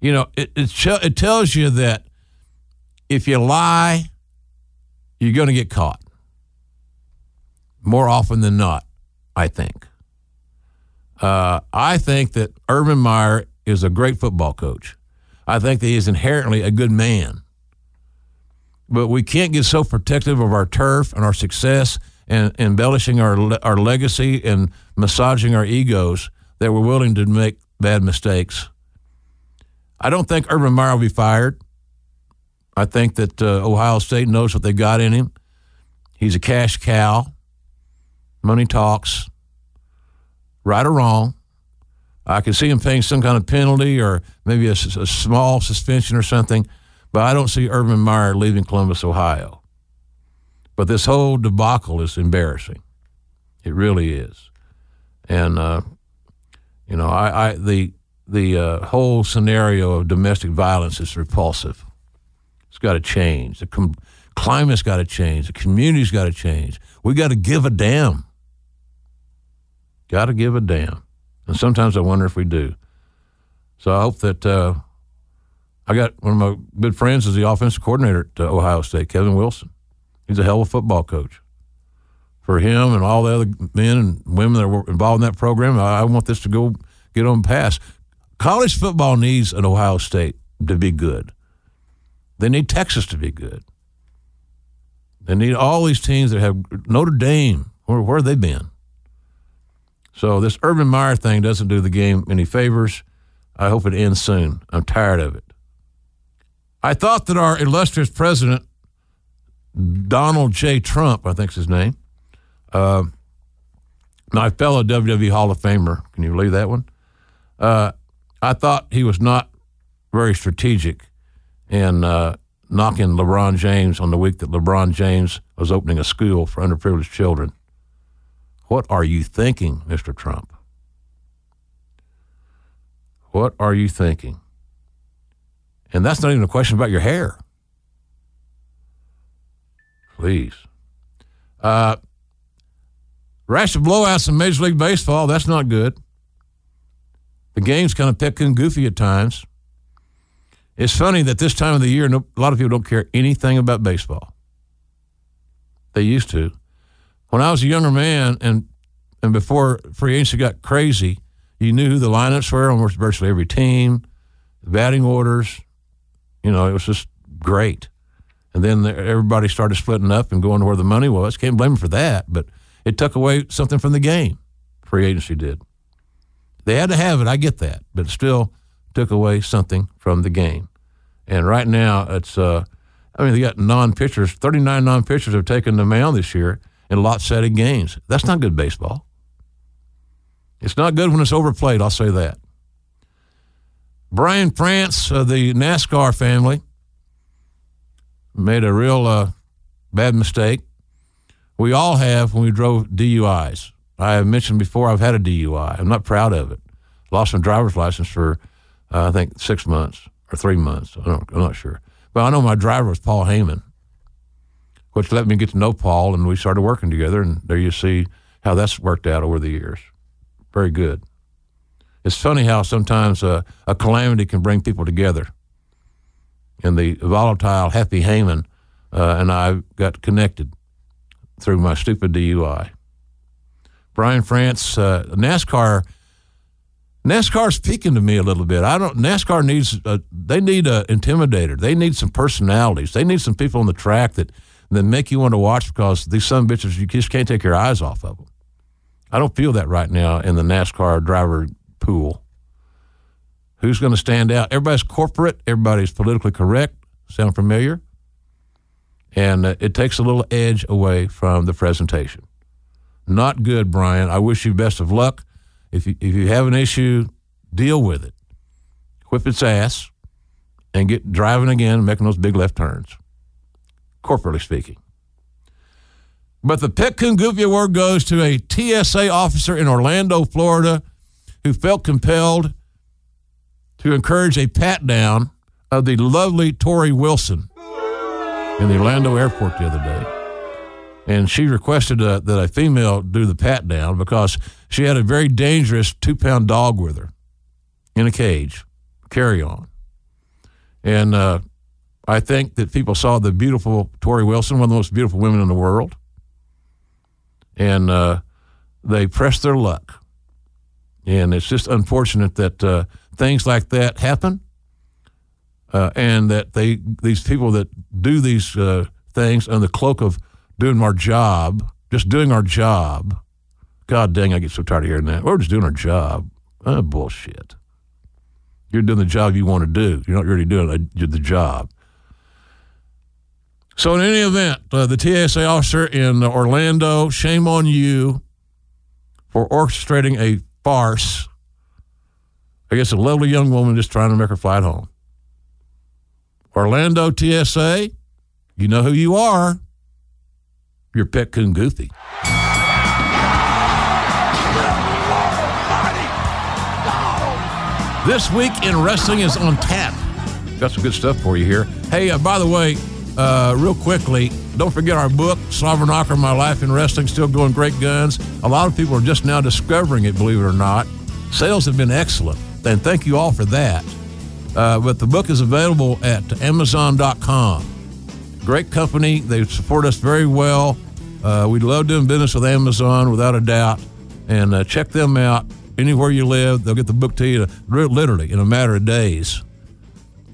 You know, it, it, it tells you that if you lie, you're going to get caught. More often than not, I think. Uh, I think that Urban Meyer is a great football coach. I think that he is inherently a good man. But we can't get so protective of our turf and our success and embellishing our our legacy and massaging our egos that we're willing to make bad mistakes. I don't think Urban Meyer will be fired. I think that uh, Ohio State knows what they got in him. He's a cash cow. Money talks. Right or wrong. I can see him paying some kind of penalty or maybe a, a small suspension or something, but I don't see Urban Meyer leaving Columbus, Ohio. But this whole debacle is embarrassing. It really is. And, uh, you know, I, I the the uh, whole scenario of domestic violence is repulsive. It's got to change. The com- climate's got to change. The community's got to change. We got to give a damn. Got to give a damn. And sometimes I wonder if we do. So I hope that uh, I got one of my good friends is the offensive coordinator at uh, Ohio State, Kevin Wilson. He's a hell of a football coach. For him and all the other men and women that were involved in that program, I, I want this to go get on pass. College football needs an Ohio State to be good. They need Texas to be good. They need all these teams that have Notre Dame. Where, where have they been? So this Urban Meyer thing doesn't do the game any favors. I hope it ends soon. I'm tired of it. I thought that our illustrious president, Donald J. Trump, I think's his name, uh, my fellow WWE Hall of Famer, can you believe that one? Uh, I thought he was not very strategic in uh, knocking LeBron James on the week that LeBron James was opening a school for underprivileged children. What are you thinking, Mr. Trump? What are you thinking? And that's not even a question about your hair. Please. Uh, rash of blowouts in Major League Baseball, that's not good. The game's kind of picking goofy at times. It's funny that this time of the year, no, a lot of people don't care anything about baseball. They used to. When I was a younger man, and and before free agency got crazy, you knew who the lineups were on virtually every team, the batting orders. You know, it was just great. And then everybody started splitting up and going to where the money was. Can't blame them for that, but it took away something from the game. Free agency did. They had to have it. I get that, but it still took away something from the game. And right now, it's. Uh, I mean, they got non-pitchers. Thirty-nine non-pitchers have taken the mound this year in lot-setting games. That's not good baseball. It's not good when it's overplayed. I'll say that. Brian France of the NASCAR family made a real uh, bad mistake. We all have when we drove DUIs. I have mentioned before I've had a DUI. I'm not proud of it. Lost my driver's license for, uh, I think, six months or three months. I am not sure. But I know my driver was Paul Heyman, which let me get to know Paul, and we started working together. And there you see how that's worked out over the years. Very good. It's funny how sometimes uh, a calamity can bring people together. And the volatile Happy Heyman uh, and I got connected through my stupid DUI. Brian France, uh, NASCAR NASCAR's speaking to me a little bit. I don't. NASCAR needs. A, they need a intimidator. They need some personalities. They need some people on the track that that make you want to watch because these some bitches you just can't take your eyes off of them. I don't feel that right now in the NASCAR driver pool. Who's going to stand out? Everybody's corporate. Everybody's politically correct. Sound familiar? And uh, it takes a little edge away from the presentation. Not good, Brian. I wish you best of luck. If you, if you have an issue, deal with it. Whip its ass and get driving again, making those big left turns, corporately speaking. But the Pet Goofy Award goes to a TSA officer in Orlando, Florida, who felt compelled to encourage a pat down of the lovely Torrie Wilson in the Orlando airport the other day. And she requested uh, that a female do the pat down because she had a very dangerous two pound dog with her in a cage, carry on. And uh, I think that people saw the beautiful Torrie Wilson, one of the most beautiful women in the world, and uh, they pressed their luck. And it's just unfortunate that uh, things like that happen, uh, and that they these people that do these uh, things under the cloak of doing our job, just doing our job. God dang, I get so tired of hearing that. We're just doing our job. Oh, bullshit. You're doing the job you want to do. You're not really doing the job. So, in any event, uh, the TSA officer in Orlando, shame on you for orchestrating a farce against a lovely young woman just trying to make her flight home. Orlando TSA, you know who you are. You're Pet Coon Goofy. This week in wrestling is on tap. Got some good stuff for you here. Hey, uh, by the way, uh, real quickly, don't forget our book, Knocker, My Life in Wrestling, still going great guns. A lot of people are just now discovering it, believe it or not. Sales have been excellent, and thank you all for that. Uh, but the book is available at Amazon.com. Great company. They support us very well. Uh, we love doing business with Amazon, without a doubt. And uh, check them out anywhere you live. They'll get the book to you literally in a matter of days.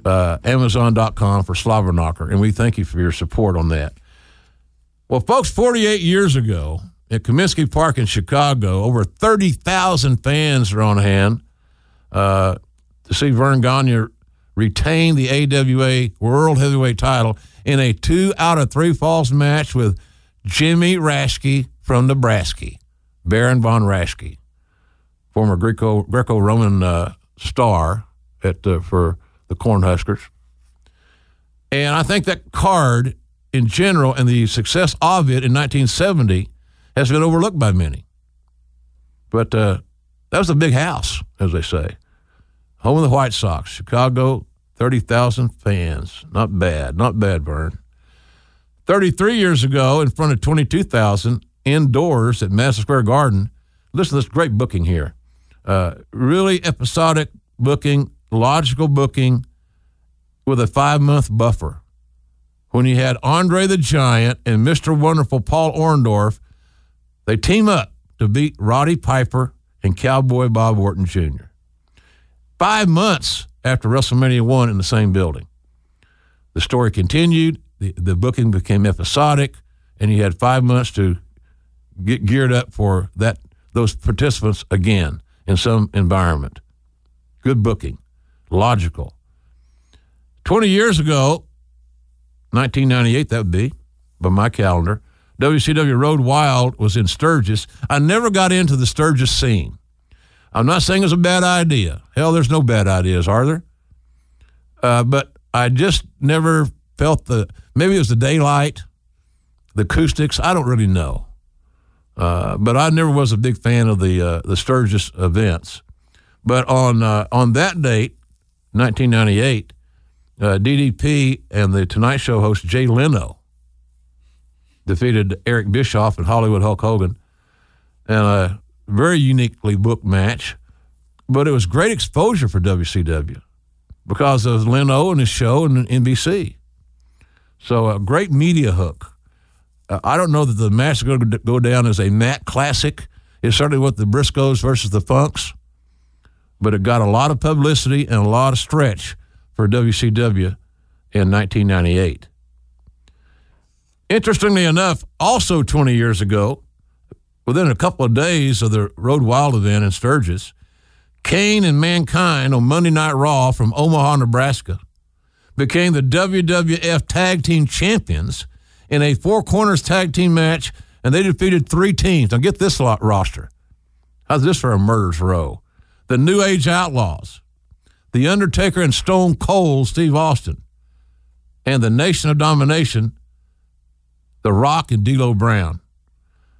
Uh, Amazon.com for Slobber Knocker, and we thank you for your support on that. Well, folks, 48 years ago at Comiskey Park in Chicago, over 30,000 fans are on hand uh, to see Verne Gagne retain the AWA World Heavyweight title in a two out of three falls match with Jimmy Raschke from Nebraska, Baron von Raschke former Greco Greco Roman uh, star at uh, for the Cornhuskers. And I think that card in general and the success of it in 1970 has been overlooked by many. But uh, that was a big house, as they say. Home of the White Sox, Chicago, 30,000 fans. Not bad, not bad, Verne. 33 years ago, in front of 22,000 indoors at Madison Square Garden. Listen to this great booking here. Uh, really episodic booking, logical booking with a five month buffer. When you had Andre the Giant and Mr. Wonderful Paul Orndorff, they team up to beat Roddy Piper and Cowboy Bob Orton Jr. Five months after WrestleMania 1 in the same building. The story continued, the, the booking became episodic, and you had five months to get geared up for that those participants again in some environment. Good booking, logical. 20 years ago, 1998, that would be, by my calendar, WCW Road Wild was in Sturgis. I never got into the Sturgis scene. I'm not saying it's a bad idea. Hell, there's no bad ideas, are there? Uh, but I just never felt the, maybe it was the daylight, the acoustics. I don't really know. Uh, but I never was a big fan of the uh, the Sturgis events. But on uh, on that date, 1998, uh, DDP and the Tonight Show host Jay Leno defeated Eric Bischoff and Hollywood Hulk Hogan in a very uniquely booked match. But it was great exposure for WCW because of Leno and his show and NBC. So a great media hook. Uh, I don't know that the match is going to go down as a Matt classic. It's certainly what the Briscoes versus the Funks. but it got a lot of publicity and a lot of stretch for WCW in 1998. Interestingly enough, also 20 years ago, within a couple of days of the Road Wild event in Sturgis, Kane and Mankind on Monday Night Raw from Omaha, Nebraska, became the WWF Tag Team Champions in a Four Corners Tag Team match, and they defeated three teams. Now, get this lot roster. How's this for a murder's row? The New Age Outlaws, The Undertaker and Stone Cold Steve Austin, and the Nation of Domination, The Rock and D'Lo Brown.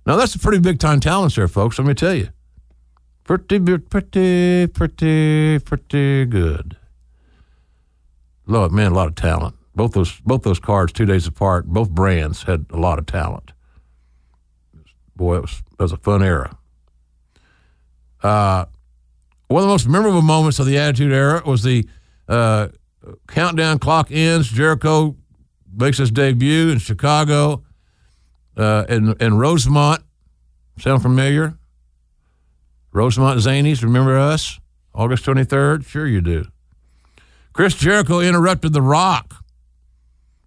Now, that's a pretty big time talent there, folks, let me tell you. Pretty, pretty, pretty, pretty good. Lord, man, a lot of talent. Both those, both those cards, two days apart, both brands had a lot of talent. Boy, it was, it was a fun era. Uh, one of the most memorable moments of the Attitude Era was the uh, countdown clock ends. Jericho makes his debut in Chicago uh, in, in Rosemont. Sound familiar? Rosemont Zanies, remember us? August 23rd? Sure you do. Chris Jericho interrupted The Rock.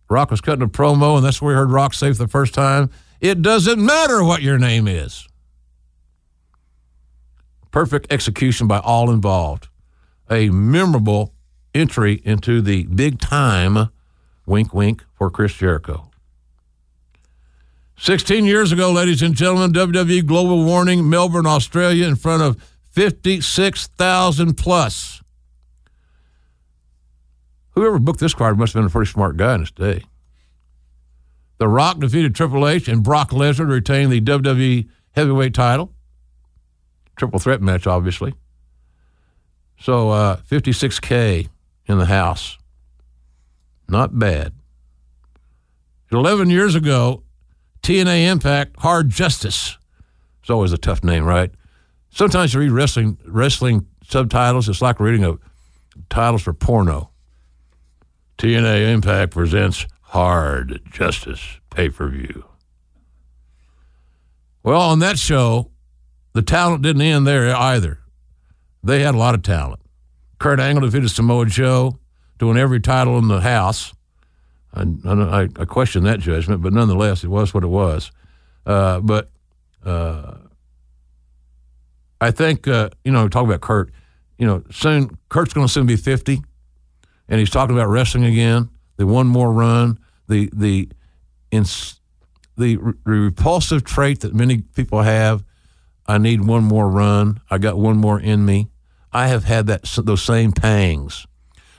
Rock was cutting a promo, and that's where we heard Rock say for the first time, it doesn't matter what your name is. Perfect execution by all involved. A memorable entry into the big time, wink, wink, for Chris Jericho. 16 years ago, ladies and gentlemen, WWE Global Warning, Melbourne, Australia, in front of 56,000 plus. Whoever booked this card must have been a pretty smart guy in his day. The Rock defeated Triple H and Brock Lesnar to retain the WWE Heavyweight title. Triple threat match, obviously. So uh, 56K in the house. Not bad. 11 years ago, TNA Impact Hard Justice. It's always a tough name, right? Sometimes you read wrestling wrestling subtitles. It's like reading a titles for porno. TNA Impact presents Hard Justice pay per view. Well, on that show, the talent didn't end there either. They had a lot of talent. Kurt Angle defeated Samoa Joe, doing every title in the house. I, I, I question that judgment, but nonetheless, it was what it was. Uh, but uh, I think, uh, you know, talk about Kurt, you know, soon, Kurt's going to soon be 50, and he's talking about wrestling again, the one more run, the, the, ins- the re- repulsive trait that many people have. I need one more run. I got one more in me. I have had that those same pangs.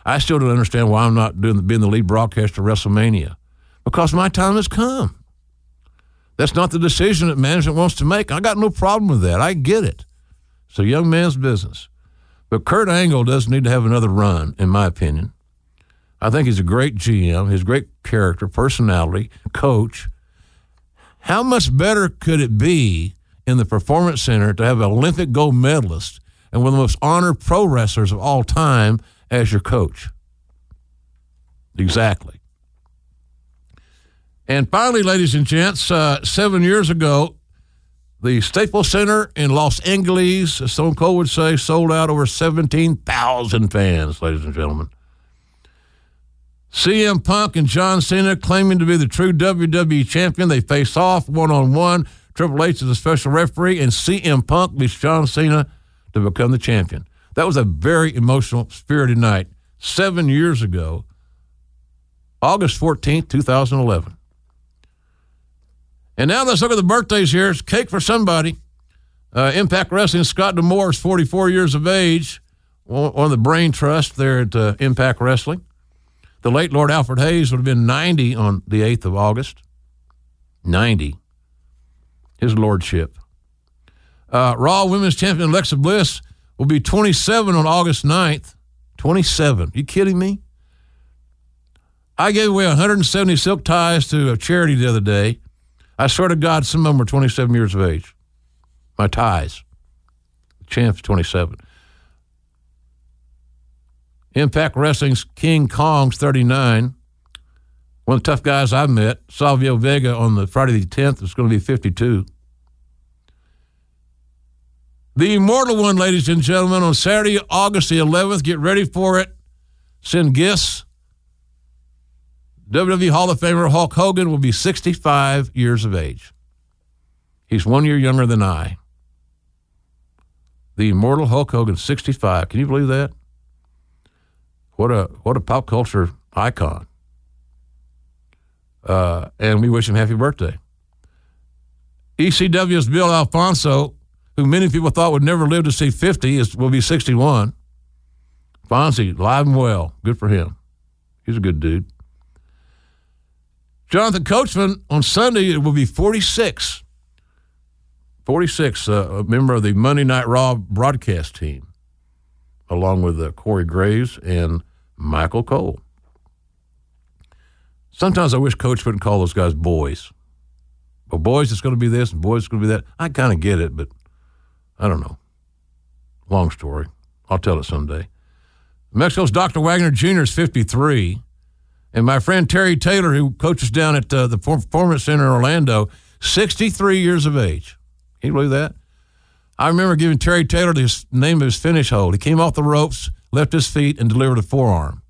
I still don't understand why I'm not doing being the lead broadcaster of WrestleMania because my time has come. That's not the decision that management wants to make. I got no problem with that. I get it. It's a young man's business. But Kurt Angle doesn't need to have another run, in my opinion. I think he's a great GM, his great character, personality, coach. How much better could it be in the Performance Center to have an Olympic gold medalist and one of the most honored pro wrestlers of all time as your coach? Exactly. And finally, ladies and gents, uh, seven years ago, the Staples Center in Los Angeles, as Stone Cold would say, sold out over 17,000 fans, ladies and gentlemen. CM Punk and John Cena claiming to be the true WWE champion. They face off one on one. Triple H is a special referee, and CM Punk beats John Cena to become the champion. That was a very emotional, spirited night seven years ago, August 14th, 2011. And now let's look at the birthdays here. It's cake for somebody. Uh, Impact Wrestling, Scott D'Amore is 44 years of age, one of the brain trust there at uh, Impact Wrestling. The late Lord Alfred Hayes would have been 90 on the 8th of August. 90. His lordship. Uh, Raw Women's Champion Alexa Bliss will be 27 on August 9th. 27. You kidding me? I gave away 170 silk ties to a charity the other day. I swear to God, some of them were 27 years of age. My ties. Champ's 27. Impact Wrestling's King Kong's 39. One of the tough guys I've met, Savio Vega, on the Friday the 10th is going to be 52. The immortal one, ladies and gentlemen, on Saturday, August the 11th. Get ready for it. Send gifts. WWE Hall of Famer Hulk Hogan will be 65 years of age. He's one year younger than I. The immortal Hulk Hogan, 65. Can you believe that? What a what a pop culture icon. Uh, and we wish him happy birthday. ECW's Bill Alfonso, who many people thought would never live to see 50, is will be 61. Fonzie, live and well. Good for him. He's a good dude. Jonathan Coachman on Sunday it will be 46. 46, uh, a member of the Monday Night Raw broadcast team, along with uh, Corey Graves and Michael Cole. Sometimes I wish Coach wouldn't call those guys boys. But boys, it's going to be this, and boys, it's going to be that. I kind of get it, but I don't know. Long story. I'll tell it someday. Mexico's Dr. Wagner Jr. is 53. And my friend Terry Taylor, who coaches down at uh, the Performance Center in Orlando, 63 years of age. Can you believe that? I remember giving Terry Taylor the name of his finish hold. He came off the ropes, left his feet, and delivered a forearm.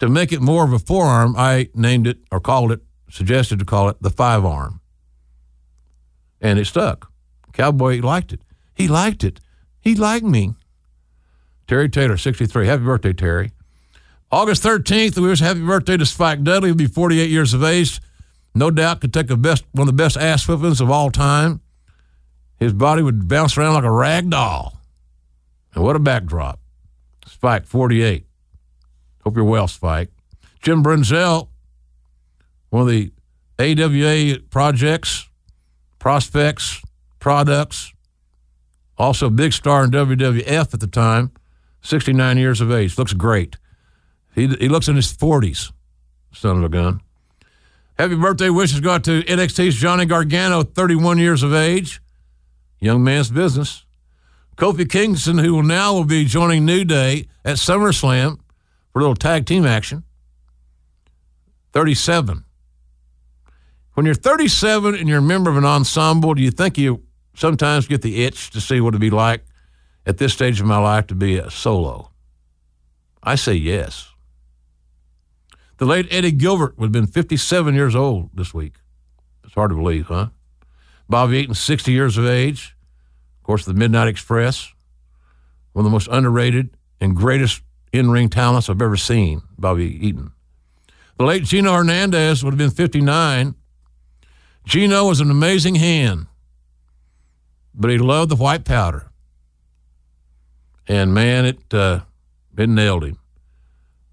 To make it more of a forearm, I named it or called it, suggested to call it the five arm. And it stuck. Cowboy liked it. He liked it. He liked me. Terry Taylor, 63. Happy birthday, Terry. August 13th, we wish happy birthday to Spike Dudley. He'll be 48 years of age. No doubt could take a best, one of the best ass whippings of all time. His body would bounce around like a rag doll. And what a backdrop. Spike, 48. Hope you're well, Spike. Jim Brunzell, one of the AWA projects, prospects, products, also big star in WWF at the time, 69 years of age. Looks great. He, he looks in his 40s, son of a gun. Happy birthday wishes go out to NXT's Johnny Gargano, 31 years of age. Young man's business. Kofi Kingston, who will now will be joining New Day at SummerSlam for a little tag team action. 37. When you're 37 and you're a member of an ensemble, do you think you sometimes get the itch to see what it'd be like at this stage of my life to be a solo? I say yes. The late Eddie Gilbert would have been 57 years old this week. It's hard to believe, huh? Bobby Eaton, 60 years of age. Of course, the Midnight Express, one of the most underrated and greatest in ring talents I've ever seen, Bobby Eaton. The late Gino Hernandez would have been 59. Gino was an amazing hand, but he loved the white powder. And man, it, uh, it nailed him.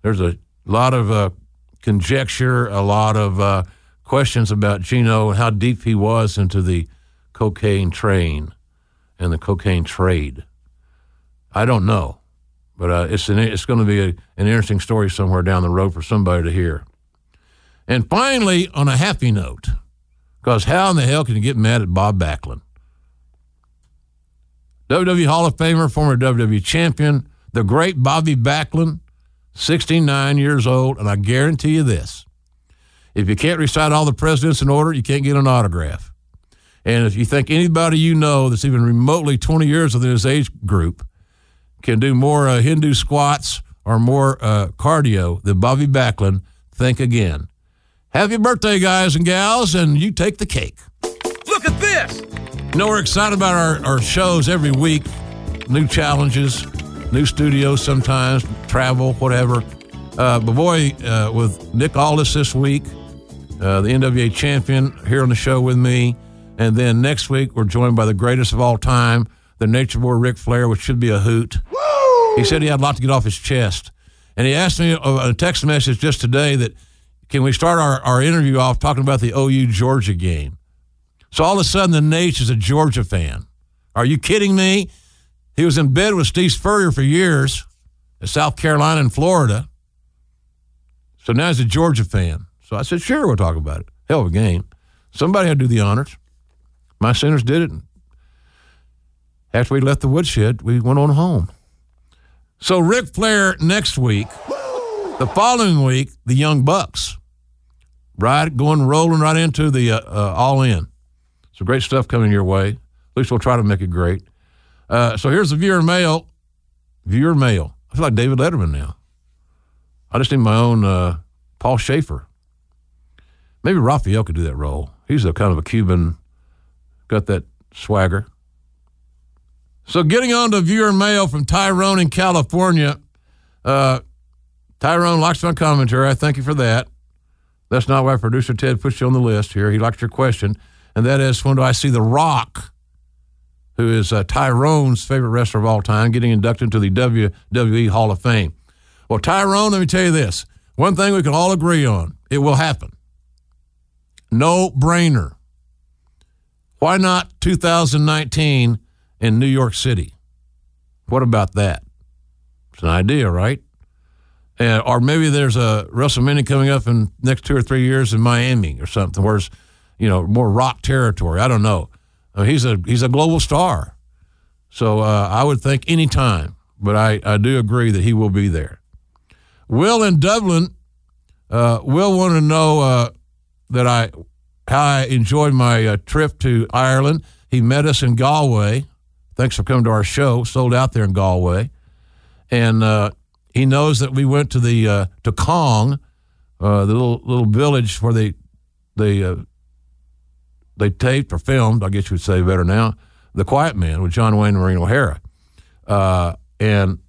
There's a lot of uh, conjecture, a lot of uh, questions about Gino and how deep he was into the cocaine train and the cocaine trade. I don't know, but uh, it's an, it's going to be a, an interesting story somewhere down the road for somebody to hear. And finally, on a happy note, because how in the hell can you get mad at Bob Backlund? WWE Hall of Famer, former WWE champion, the great Bobby Backlund, 69 years old, and I guarantee you this if you can't recite all the presidents in order, you can't get an autograph. And if you think anybody you know that's even remotely 20 years within his age group can do more uh, Hindu squats or more uh, cardio than Bobby Backlund, think again. Happy birthday, guys and gals, and you take the cake. You know, we're excited about our, our shows every week, new challenges, new studios sometimes, travel, whatever. Uh, but boy, uh, with Nick Aldis this week, uh, the NWA champion, here on the show with me. And then next week, we're joined by the greatest of all time, the Nature Boy Ric Flair, which should be a hoot. Woo! He said he had a lot to get off his chest. And he asked me a text message just today that can we start our, our interview off talking about the OU Georgia game? So all of a sudden, the Nate is a Georgia fan. Are you kidding me? He was in bed with Steve Spurrier for years in South Carolina and Florida. So now he's a Georgia fan. So I said, sure, we'll talk about it. Hell of a game. Somebody had to do the honors. My Sooners did it. After we left the woodshed, we went on home. So Ric Flair next week. The following week, the Young Bucks. Right, going rolling right into the uh, uh, all in. So great stuff coming your way. At least we'll try to make it great. Uh, so here's the viewer mail. Viewer mail. I feel like David Letterman now. I just need my own uh, Paul Shaffer. Maybe Raphael could do that role. He's a kind of a Cuban, got that swagger. So getting on to viewer mail from Tyrone in California. Uh, Tyrone likes my commentary. I thank you for that. That's not why producer Ted puts you on the list here. He liked your question, and that is when do I see The Rock, who is uh, Tyrone's favorite wrestler of all time, getting inducted into the WWE Hall of Fame? Well, Tyrone, let me tell you this. One thing we can all agree on it will happen. No brainer. Why not 2019 in New York City? What about that? It's an idea, right? Uh, or maybe there's a WrestleMania coming up in next two or three years in Miami or something, where it's you know more rock territory. I don't know. Uh, he's a he's a global star, so uh, I would think anytime. But I, I do agree that he will be there. Will in Dublin, uh, Will want to know uh, that I how I enjoyed my uh, trip to Ireland. He met us in Galway. Thanks for coming to our show. Sold out there in Galway, and uh, he knows that we went to the uh, to Cong, uh, the little little village where they they they taped or filmed. I guess you would say better now. The Quiet Man with John Wayne and Maureen O'Hara, uh, and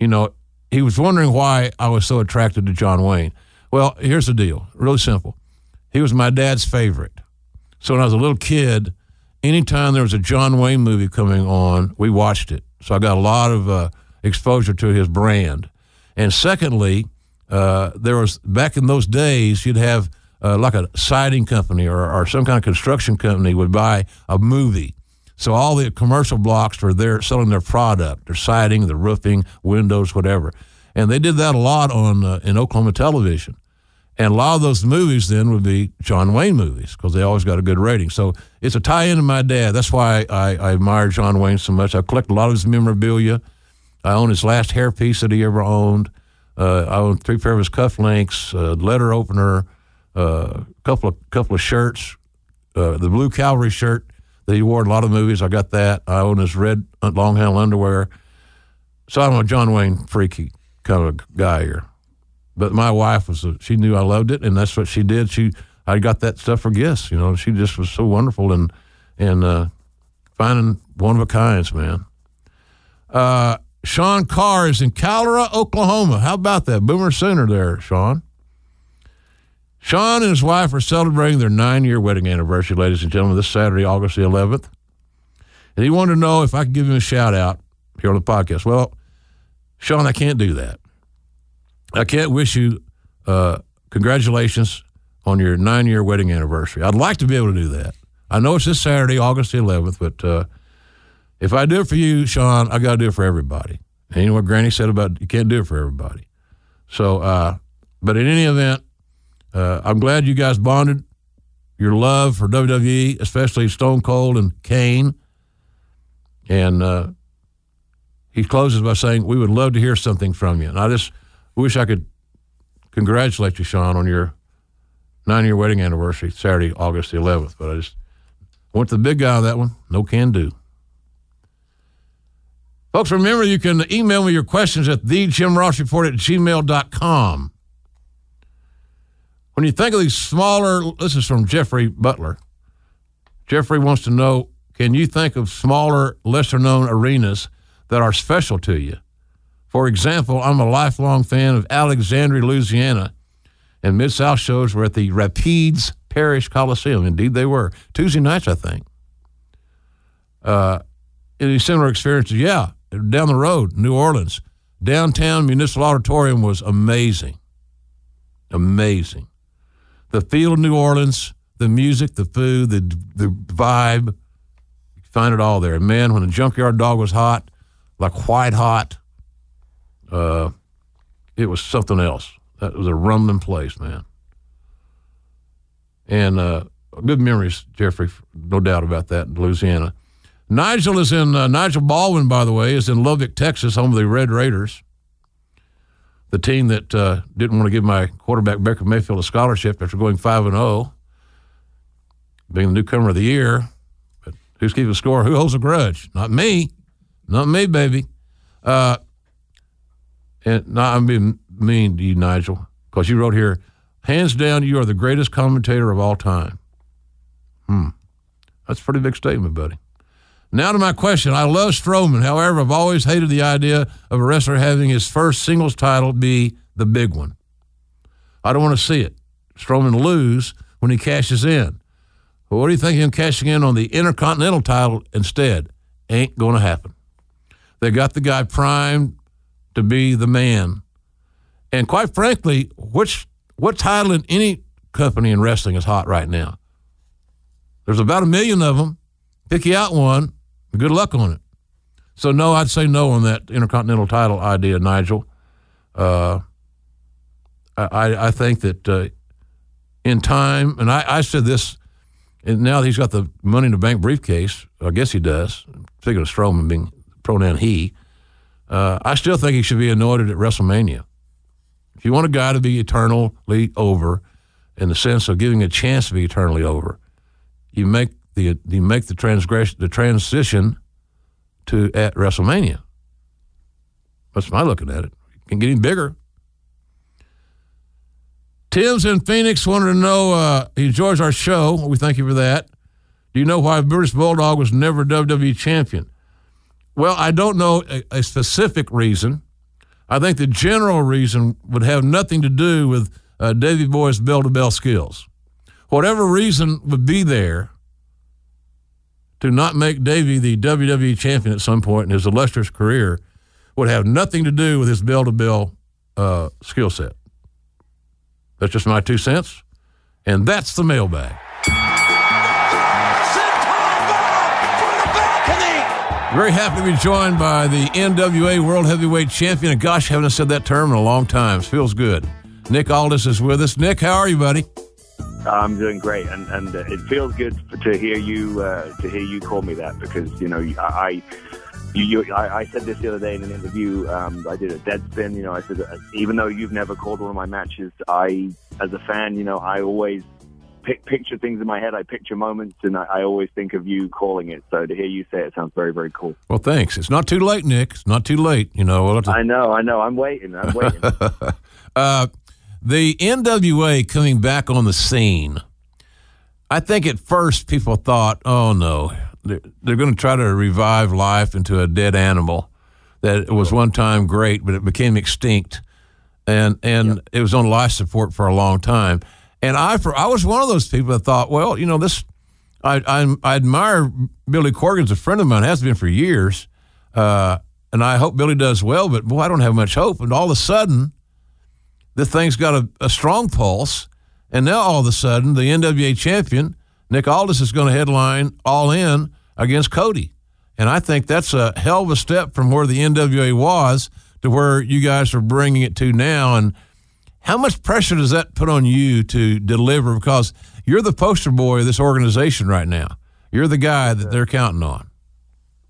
you know he was wondering why I was so attracted to John Wayne. Well, here's the deal. Really simple. He was my dad's favorite. So when I was a little kid, anytime there was a John Wayne movie coming on, we watched it. So I got a lot of uh, exposure to his brand. And secondly, uh, there was back in those days, you'd have uh, like a siding company or, or some kind of construction company would buy a movie. So all the commercial blocks were there selling their product, their siding, the roofing, windows, whatever. And they did that a lot on uh, in Oklahoma television. And a lot of those movies then would be John Wayne movies because they always got a good rating. So it's a tie in to my dad. That's why I, I admire John Wayne so much. I collect a lot of his memorabilia. I own his last hairpiece that he ever owned. Uh, I own three pair of his cufflinks, a letter opener, a uh, couple of couple of shirts, uh, the blue cavalry shirt that he wore in a lot of movies. I got that. I own his red long handle underwear. So I'm a John Wayne freaky kind of guy here. But my wife was, a, she knew I loved it, and that's what she did. She, I got that stuff for gifts. You know, she just was so wonderful and and uh, finding one of a kinds, man. Uh, Sean Carr is in Calera, Oklahoma. How about that? Boomer Sooner there, Sean. Sean and his wife are celebrating their nine year wedding anniversary, ladies and gentlemen, this Saturday, August the 11th. And he wanted to know if I could give him a shout out here on the podcast. Well, Sean, I can't do that. I can't wish you uh, congratulations on your nine year wedding anniversary. I'd like to be able to do that. I know it's this Saturday, August the 11th, but uh, if I do it for you, Sean, I got to do it for everybody. And you know what Granny said about you can't do it for everybody. So, uh, but in any event, uh, I'm glad you guys bonded your love for WWE, especially Stone Cold and Kane. And uh, he closes by saying, We would love to hear something from you. And I just wish I could congratulate you, Sean, on your nine year wedding anniversary, Saturday, August the 11th. But I just went to the big guy on that one. No can do. Folks, remember you can email me your questions at thejimrossreport at gmail.com. When you think of these smaller, this is from Jeffrey Butler. Jeffrey wants to know can you think of smaller, lesser known arenas that are special to you? For example, I'm a lifelong fan of Alexandria, Louisiana, and Mid South shows were at the Rapides Parish Coliseum. Indeed, they were. Tuesday nights, I think. Uh, any similar experiences? Yeah, down the road, New Orleans. Downtown Municipal Auditorium was amazing. Amazing. The feel of New Orleans, the music, the food, the, the vibe, you find it all there. And man, when the junkyard dog was hot, like white hot, uh, it was something else. That was a rumbling place, man. And uh, good memories, Jeffrey, no doubt about that in Louisiana. Nigel is in, uh, Nigel Baldwin, by the way, is in Lubbock, Texas, home of the Red Raiders, the team that uh, didn't want to give my quarterback, Baker Mayfield, a scholarship after going 5 and 0, being the newcomer of the year. But who's keeping score? Who holds a grudge? Not me. Not me, baby. Uh, and not I'm being mean to you, Nigel, because you wrote here, hands down, you are the greatest commentator of all time. Hmm. That's a pretty big statement, buddy. Now to my question. I love Strowman. However, I've always hated the idea of a wrestler having his first singles title be the big one. I don't want to see it. Strowman lose when he cashes in. Well, what do you think of him cashing in on the Intercontinental title instead? Ain't going to happen. They got the guy primed to be the man. And quite frankly, which what title in any company in wrestling is hot right now? There's about a million of them. Pick you out one. Good luck on it. So no, I'd say no on that intercontinental title idea, Nigel. Uh, I I think that uh, in time, and I, I said this, and now he's got the money in the bank briefcase. I guess he does. Speaking of Strowman being pronoun he, uh, I still think he should be anointed at WrestleMania. If you want a guy to be eternally over, in the sense of giving a chance to be eternally over, you make the you make the transgression the transition to at WrestleMania. That's my looking at it. It can get any bigger. Tim's in Phoenix wanted to know uh, he enjoys our show. We thank you for that. Do you know why British Bulldog was never WWE champion? Well, I don't know a, a specific reason. I think the general reason would have nothing to do with uh, Davy Boy's bell to bell skills. Whatever reason would be there to not make Davey the WWE champion at some point in his illustrious career would have nothing to do with his bell to bell skill set. That's just my two cents. And that's the mailbag. Very happy to be joined by the NWA World Heavyweight Champion. And gosh, haven't said that term in a long time. It feels good. Nick Aldis is with us. Nick, how are you, buddy? I'm doing great, and and uh, it feels good to hear you uh, to hear you call me that because you know I. You, you, I, I said this the other day in an interview. Um, I did a Deadspin. You know, I said uh, even though you've never called one of my matches, I, as a fan, you know, I always pic- picture things in my head. I picture moments, and I, I always think of you calling it. So to hear you say it sounds very, very cool. Well, thanks. It's not too late, Nick. It's not too late. You know. We'll to... I know. I know. I'm waiting. I'm waiting. [laughs] uh, the NWA coming back on the scene. I think at first people thought, "Oh no, they're, they're going to try to revive life into a dead animal that was one time great, but it became extinct, and and yep. it was on life support for a long time." And I, for I was one of those people that thought, well, you know, this, I, I, I admire Billy Corgan's a friend of mine, has been for years, uh, and I hope Billy does well. But boy, I don't have much hope. And all of a sudden, this thing's got a, a strong pulse, and now all of a sudden, the NWA champion Nick Aldis is going to headline All In against Cody, and I think that's a hell of a step from where the NWA was to where you guys are bringing it to now, and how much pressure does that put on you to deliver? Because you're the poster boy of this organization right now. You're the guy that they're counting on.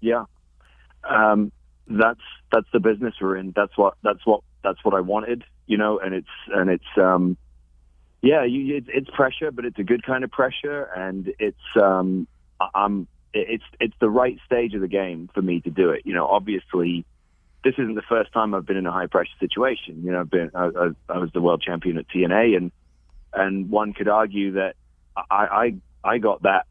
Yeah, um, that's that's the business we're in. That's what that's what that's what I wanted, you know. And it's and it's um, yeah, you, it's, it's pressure, but it's a good kind of pressure, and it's um, I'm it's it's the right stage of the game for me to do it. You know, obviously this isn't the first time I've been in a high pressure situation. You know, I've been I, I, I was the world champion at TNA, and and one could argue that I, I I got that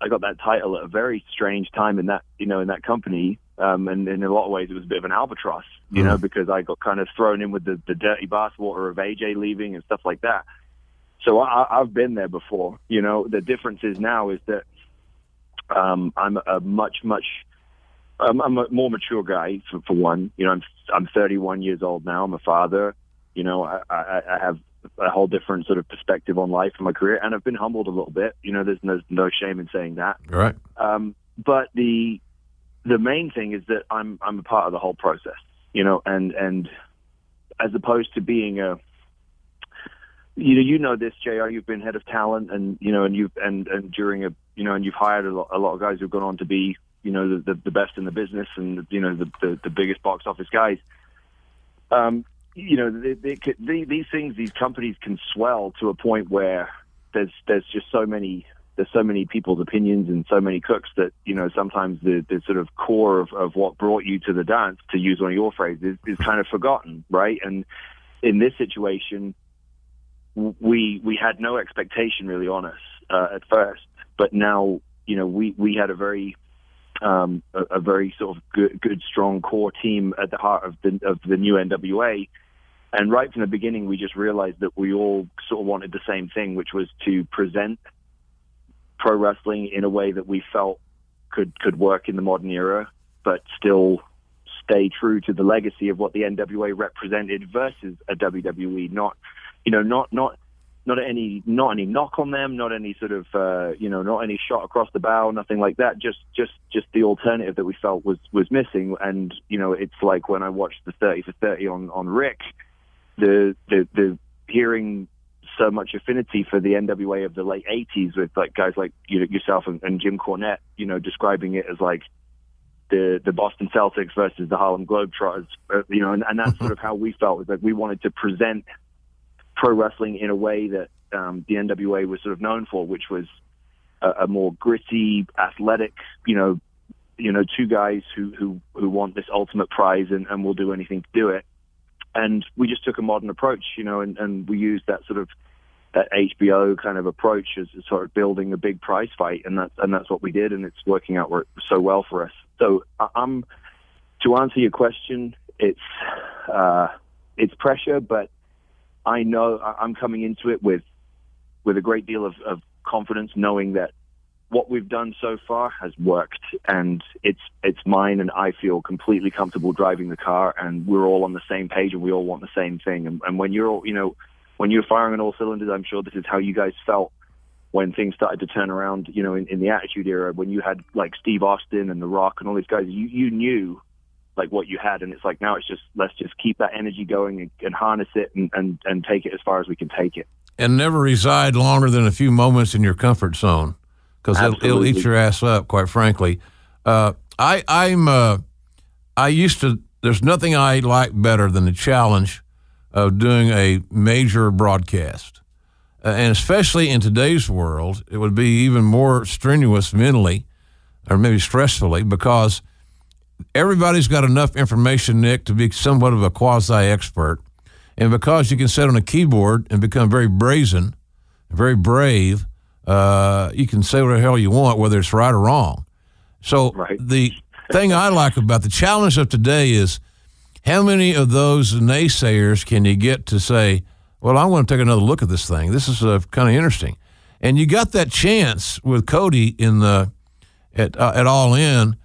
I got that title at a very strange time in that you know in that company, um, and in a lot of ways it was a bit of an albatross, you mm. know, because I got kind of thrown in with the, the dirty bathwater of AJ leaving and stuff like that. So I, I've been there before. You know, the difference is now is that um, I'm a much much I'm, I'm a more mature guy for, for one. You know, I'm I'm 31 years old now. I'm a father. You know, I, I, I have a whole different sort of perspective on life and my career, and I've been humbled a little bit. You know, there's no, no shame in saying that. Right. Um, but the the main thing is that I'm I'm a part of the whole process. You know, and and as opposed to being a you know, you know this, Jr. You've been head of talent, and you know, and you've and and during a you know, and you've hired a lot, a lot of guys who've gone on to be you know the, the, the best in the business and you know the, the, the biggest box office guys. Um, you know, they, they, they, these things, these companies can swell to a point where there's there's just so many there's so many people's opinions and so many cooks that you know sometimes the the sort of core of, of what brought you to the dance, to use one of your phrases, is kind of forgotten, right? And in this situation, we we had no expectation really on us uh, at first, but now you know we we had a very um, a, a, very sort of good, good, strong core team at the heart of the of the new NWA. And right from the beginning, we just realized that we all sort of wanted the same thing, which was to present pro wrestling in a way that we felt could could work in the modern era, but still stay true to the legacy of what the NWA represented versus a WWE. Not, you know, not not not any not any knock on them, not any sort of uh, you know, not any shot across the bow, nothing like that. Just just just the alternative that we felt was was missing. And you know, it's like when I watched the thirty for thirty on on Ric, the the the hearing so much affinity for the NWA of the late '80s with like guys like you know, yourself and, and Jim Cornette, you know, describing it as like the the Boston Celtics versus the Harlem Globetrotters, uh, you know, and, and that's [laughs] sort of how we felt. Was like we wanted to present pro wrestling in a way that um, the NWA was sort of known for, which was a, a more gritty, athletic, you know, you know, two guys who who who want this ultimate prize and, and will do anything to do it. And we just took a modern approach, you know, and, and we used that sort of that HBO kind of approach as sort of building a big prize fight, and that's and that's what we did, and it's working out so well for us. So I'm to answer your question, it's uh, it's pressure, but I know I'm coming into it with with a great deal of, of confidence, knowing that what we've done so far has worked, and it's it's mine, and I feel completely comfortable driving the car, and we're all on the same page, and we all want the same thing. And, and when you're all, you know, when you're firing on all cylinders, I'm sure this is how you guys felt when things started to turn around, you know, in, in the Attitude Era, when you had like Steve Austin and The Rock and all these guys, you you knew like what you had and it's like now it's just let's just keep that energy going and, and harness it and, and and take it as far as we can take it and never reside longer than a few moments in your comfort zone because it'll, it'll, eat your ass up quite frankly. Uh, i i'm uh, i used to there's nothing i like better than the challenge of doing a major broadcast. Uh, and especially in today's world it would be even more strenuous mentally or maybe stressfully because everybody's got enough information, Nick, to be somewhat of a quasi expert. And because you can sit on a keyboard and become very brazen, very brave, uh, you can say what the hell you want, whether it's right or wrong. So right. the thing I like about the challenge of today is how many of those naysayers can you get to say, well, I want to take another look at this thing. This is uh, kind of interesting. And you got that chance with Cody in the at, uh, at All In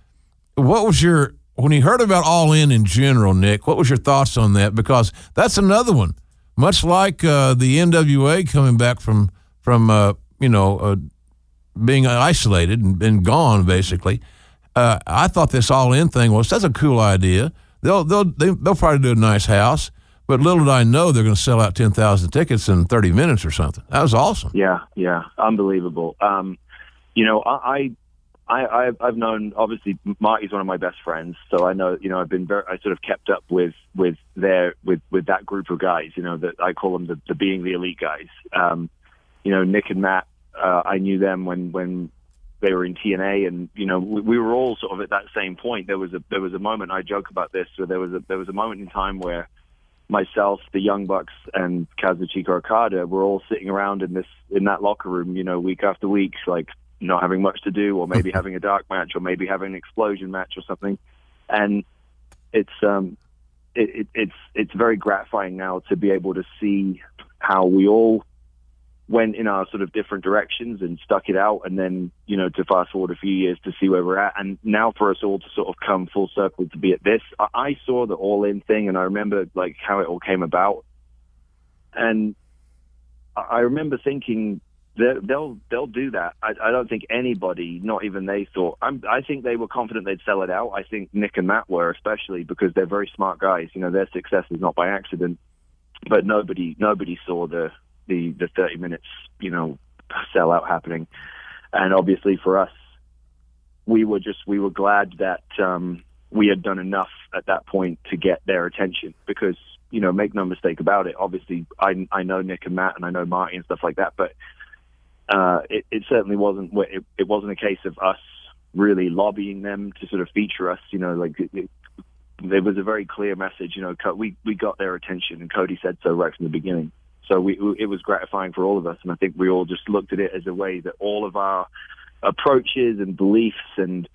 what was your when you heard about All In in general, Nick? What was your thoughts on that? Because that's another one, much like uh, the NWA coming back from from uh, you know uh, being isolated and, and gone basically. Uh, I thought this All In thing was that's a cool idea. They'll they'll they, will they will probably do a nice house. But little did I know they're going to sell out 10,000 tickets in 30 minutes or something. That was awesome. Yeah, yeah. Unbelievable. Um, you know, I, I, I've, I've known obviously Marty's one of my best friends, so I know you know I've been very I sort of kept up with with their with with that group of guys. You know that I call them the, the being the elite guys. Um, you know Nick and Matt, uh, I knew them when when they were in TNA, and you know we, we were all sort of at that same point. There was a there was a moment I joke about this, where there was a there was a moment in time where myself, the Young Bucks, and Kazuchika Okada were all sitting around in this in that locker room, you know, week after week, like not having much to do, or maybe [laughs] having a dark match, or maybe having an Xplosion match or something. And it's um, it, it, it's it's very gratifying now to be able to see how we all went in our sort of different directions and stuck it out, and then you know to fast forward a few years to see where we're at, and now for us all to sort of come full circle to be at this. I, I saw the all in thing, and I remember like how it all came about, and I remember thinking they'll they'll do that. I, I don't think anybody, not even they, thought. I'm, I think they were confident they'd sell it out. I think Nick and Matt were, especially because they're very smart guys. You know, their success is not by accident. But nobody nobody saw the the the 30 minutes, you know, sellout happening. And obviously for us, we were just we were glad that um, we had done enough at that point to get their attention because you know make no mistake about it. Obviously, I I know Nick and Matt and I know Marty and stuff like that, but uh, it, it certainly wasn't. It, it wasn't a case of us really lobbying them to sort of feature us. You know, like it, it, there was a very clear message. You know, we we got their attention, and Cody said so right from the beginning. So we, it was gratifying for all of us, and I think we all just looked at it as a way that all of our approaches and beliefs and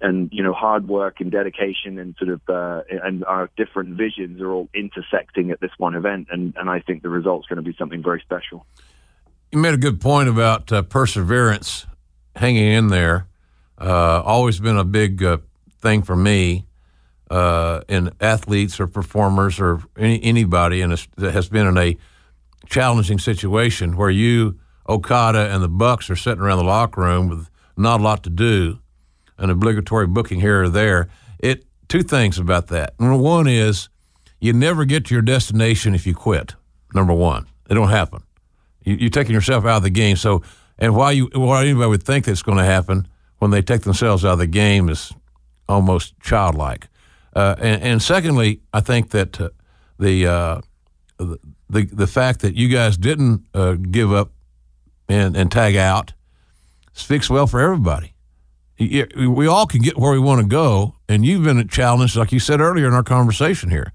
and you know hard work and dedication and sort of uh, and our different visions are all intersecting at this one event, and and I think the result's going to be something very special. You made a good point about uh, perseverance, hanging in there. Uh, always been a big uh, thing for me uh, in athletes or performers or any, anybody in a, that has been in a challenging situation where you, Okada, and the Bucks are sitting around the locker room with not a lot to do, an obligatory booking here or there. It two things about that. Number one is you never get to your destination if you quit. Number one, it don't happen. You, are taking yourself out of the game. So, and why you why anybody would think that's going to happen when they take themselves out of the game is almost childlike. Uh, and, and, secondly, I think that uh, the, uh, the the the fact that you guys didn't uh, give up and, and tag out speaks well for everybody. We all can get where we want to go, and you've been challenged, like you said earlier in our conversation here.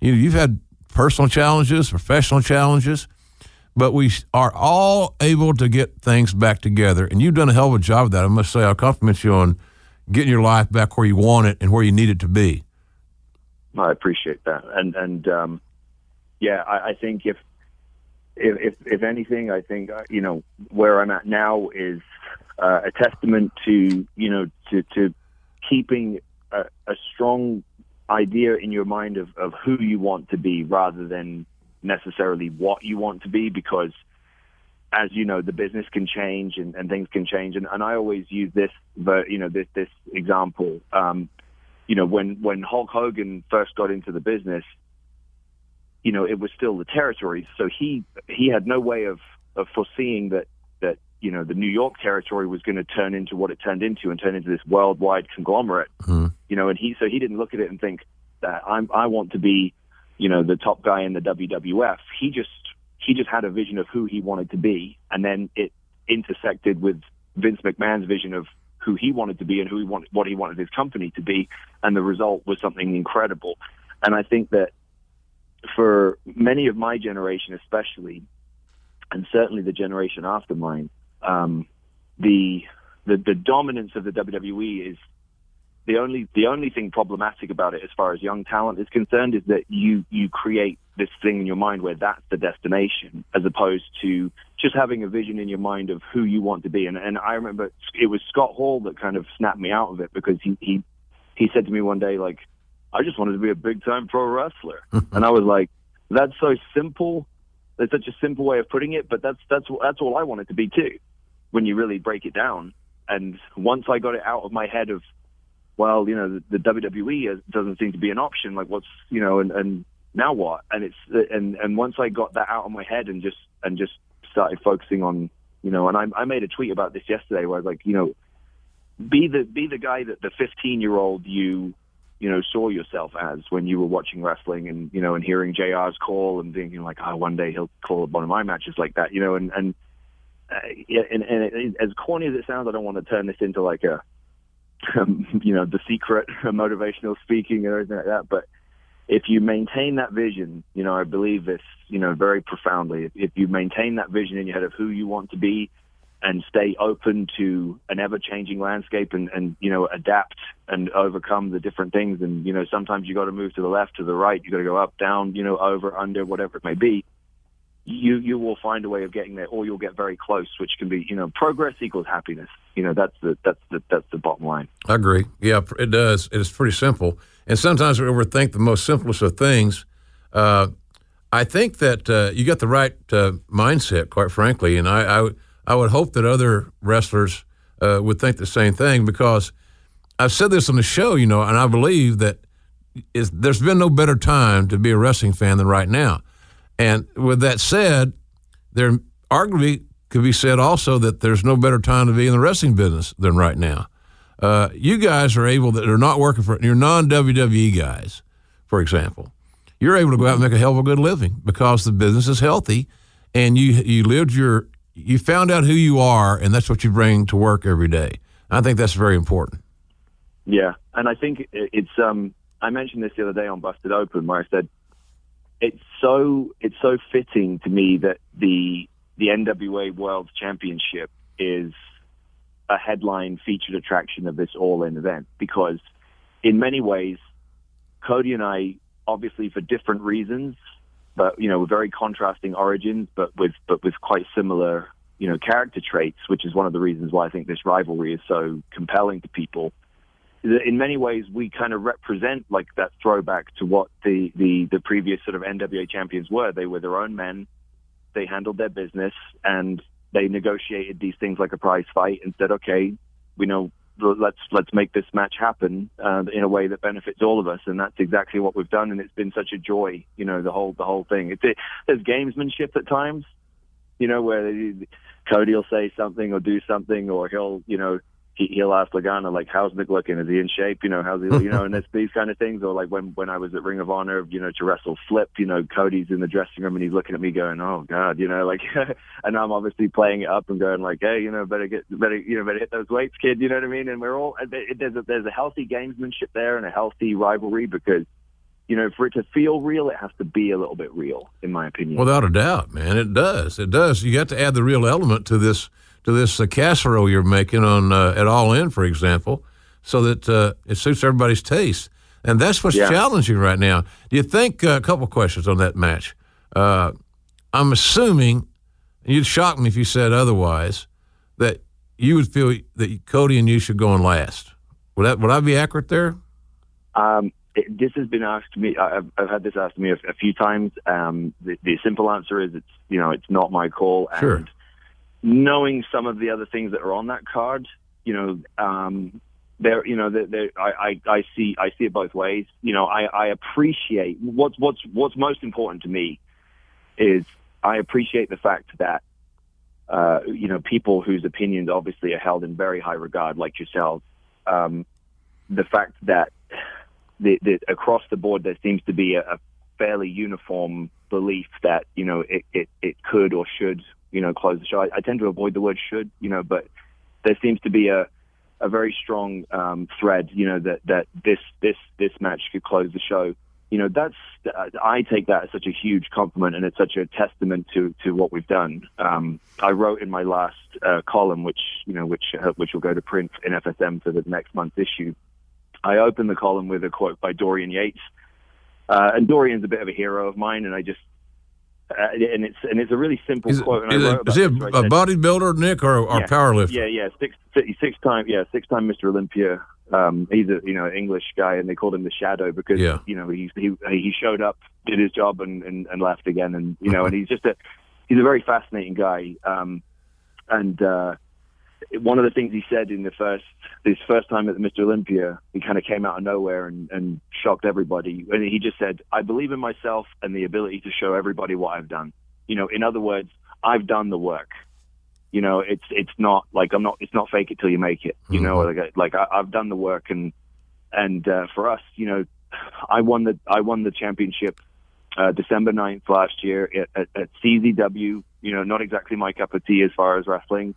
You, you've had personal challenges, professional challenges, but we are all able to get things back together, and you've done a hell of a job of that. I must say, I compliment you on getting your life back where you want it and where you need it to be. I appreciate that, and and um, yeah, I, I think if, if if anything, I think uh, you know where I'm at now is uh, a testament to you know to to keeping a, a strong idea in your mind of, of who you want to be rather than necessarily what you want to be because as you know the business can change and, and things can change. And, and I always use this but you know this this example um, you know when when Hulk Hogan first got into the business you know, it was still the territories. So he he had no way of of foreseeing that that you know the New York territory was going to turn into what it turned into and turn into this worldwide conglomerate. Mm-hmm. You know, and he so he didn't look at it and think that I'm I want to be, you know, the top guy in the WWF. He just he just had a vision of who he wanted to be, and then it intersected with Vince McMahon's vision of who he wanted to be and who he wanted, what he wanted his company to be, and the result was something incredible. And I think that for many of my generation, especially, and certainly the generation after mine, um, the, the the dominance of the WWE is the only the only thing problematic about it, as far as young talent is concerned, is that you you create this thing in your mind where that's the destination, as opposed to just having a vision in your mind of who you want to be. And and I remember it was Scott Hall that kind of snapped me out of it because he he he said to me one day like I just wanted to be a big time pro wrestler. [laughs] and I was like, that's so simple. It's such a simple way of putting it, but that's that's that's all I wanted to be too. When you really break it down, and once I got it out of my head of, well, you know, the, the WWE doesn't seem to be an option. Like, what's you know, and and now what? And it's and and once I got that out of my head and just and just started focusing on, you know, and I I made a tweet about this yesterday where I was like, you know, be the be the guy that the 15 year old you you know, saw yourself as when you were watching wrestling and, you know, and hearing JR's call and thinking like, oh, one day he'll call one of my matches like that, you know, and, and, uh, and, and it, as corny as it sounds, I don't want to turn this into like a, um, [laughs] you know, the secret [laughs] motivational speaking or anything like that. But if you maintain that vision, you know, I believe this, you know, very profoundly. If, if you maintain that vision in your head of who you want to be, and stay open to an ever changing landscape and, and, you know, adapt and overcome the different things. And, you know, sometimes you got to move to the left, to the right. You got to go up, down, you know, over, under, whatever it may be. You, you will find a way of getting there or you'll get very close, which can be, you know, progress equals happiness. You know, that's the, that's the, that's the bottom line. I agree. Yeah, it does. It's pretty simple. And sometimes we overthink the most simplest of things. Uh, I think that uh, you got the right uh, mindset, quite frankly. And I, I I would hope that other wrestlers uh, would think the same thing because I've said this on the show, you know, and I believe that there's been no better time to be a wrestling fan than right now. And with that said, there arguably could be said also that there's no better time to be in the wrestling business than right now. Uh, you guys are able that are not working for you're non WWE guys, for example. You're able to go out and make a hell of a good living because the business is healthy, and you you lived your you found out who you are, and that's what you bring to work every day. I think that's very important. Yeah, and I think it's. Um, I mentioned this the other day on Busted Open, where I said it's so it's so fitting to me that the the NWA World Championship is a headline featured attraction of this all-in event because, in many ways, Cody and I, obviously for different reasons, but you know, very contrasting origins, but with but with quite similar you know character traits, which is one of the reasons why I think this rivalry is so compelling to people. In many ways, we kind of represent like that throwback to what the the the previous sort of NWA champions were. They were their own men. They handled their business and they negotiated these things like a prize fight and said, okay, we know let's let's make this match happen uh, in a way that benefits all of us, and that's exactly what we've done. And it's been such a joy, you know, the whole the whole thing. It's, it, there's gamesmanship at times, you know, where Cody will say something or do something, or he'll, you know, he, he'll ask Lagana like, "How's Nick looking? Is he in shape? You know, how's he? You know, and [laughs] it's these kind of things. Or like when when I was at Ring of Honor, you know, to wrestle Flip, you know, Cody's in the dressing room and he's looking at me going, "Oh God," you know, like, [laughs] and I'm obviously playing it up and going like, "Hey, you know, better get better, you know, better hit those weights, kid." You know what I mean? And we're all there's a, there's a healthy gamesmanship there and a healthy rivalry because you know, for it to feel real, it has to be a little bit real, in my opinion. Without a doubt, man, it does. It does. You got to add the real element to this to this uh, casserole you're making on uh, at All In, for example, so that uh, it suits everybody's taste. And that's what's yeah. challenging right now. Do you think uh, a couple questions on that match? Uh, I'm assuming you'd shock me if you said otherwise that you would feel that Cody and you should go on last. Would that would I be accurate there? Um, this has been asked to me. I've, I've had this asked to me a, a few times. Um, the, the, simple answer is it's you know it's not my call. And sure. Knowing some of the other things that are on that card, you know, um, there, you know, there, I, I, I see, I see it both ways. You know, I, I appreciate what's, what's, what's most important to me is I appreciate the fact that, uh, you know, people whose opinions obviously are held in very high regard, like yourselves, um, the fact that the, the, across the board there seems to be a, a fairly uniform belief that you know it, it, it could or should you know close the show. I, I tend to avoid the word should, you know, but there seems to be a a very strong um, thread, you know, that that this this this match could close the show. You know, that's I take that as such a huge compliment, and it's such a testament to to what we've done. Um, I wrote in my last uh, column, which you know, which uh, which will go to print in FSM for the next month's issue. I opened the column with a quote by Dorian Yates, uh, and Dorian's a bit of a hero of mine, and I just uh, and it's and it's a really simple is, quote. Is, it, is he a, a bodybuilder, Nick, or, or yeah, powerlifter? Yeah, yeah, six six time, yeah, six time Mr. Olympia. Um, he's a you know English guy, and they called him the Shadow because yeah. you know he he he showed up, did his job, and and, and left again, and you know, [laughs] and he's just a he's a very fascinating guy. Um, and uh, one of the things he said in the first his first time at the Mr. Olympia, he kind of came out of nowhere and, and shocked everybody. And he just said, "I believe in myself and the ability to show everybody what I've done." You know, in other words, I've done the work. You know, it's it's not like I'm not it's not fake it till you make it. You mm-hmm. know, like like I, I've done the work and and uh, for us, you know, I won the I won the championship uh, December 9th last year at, at, at CZW. You know, not exactly my cup of tea as far as wrestling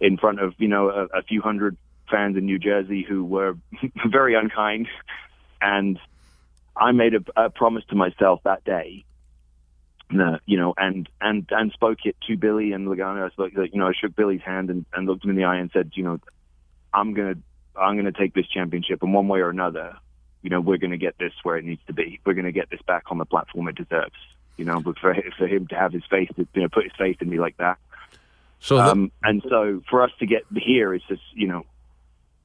in front of you know a, a few hundred fans in New Jersey who were [laughs] very unkind, and I made a, a promise to myself that day. You know, and and and spoke it to Billy and Lagana. I spoke, you know, I shook Billy's hand and, and looked him in the eye and said, you know, I'm gonna I'm gonna take this championship, and one way or another, you know, we're gonna get this where it needs to be. We're gonna get this back on the platform it deserves. You know, but for for him to have his faith, you know, put his faith in me like that, so, um, and so for us to get here, it's just you know,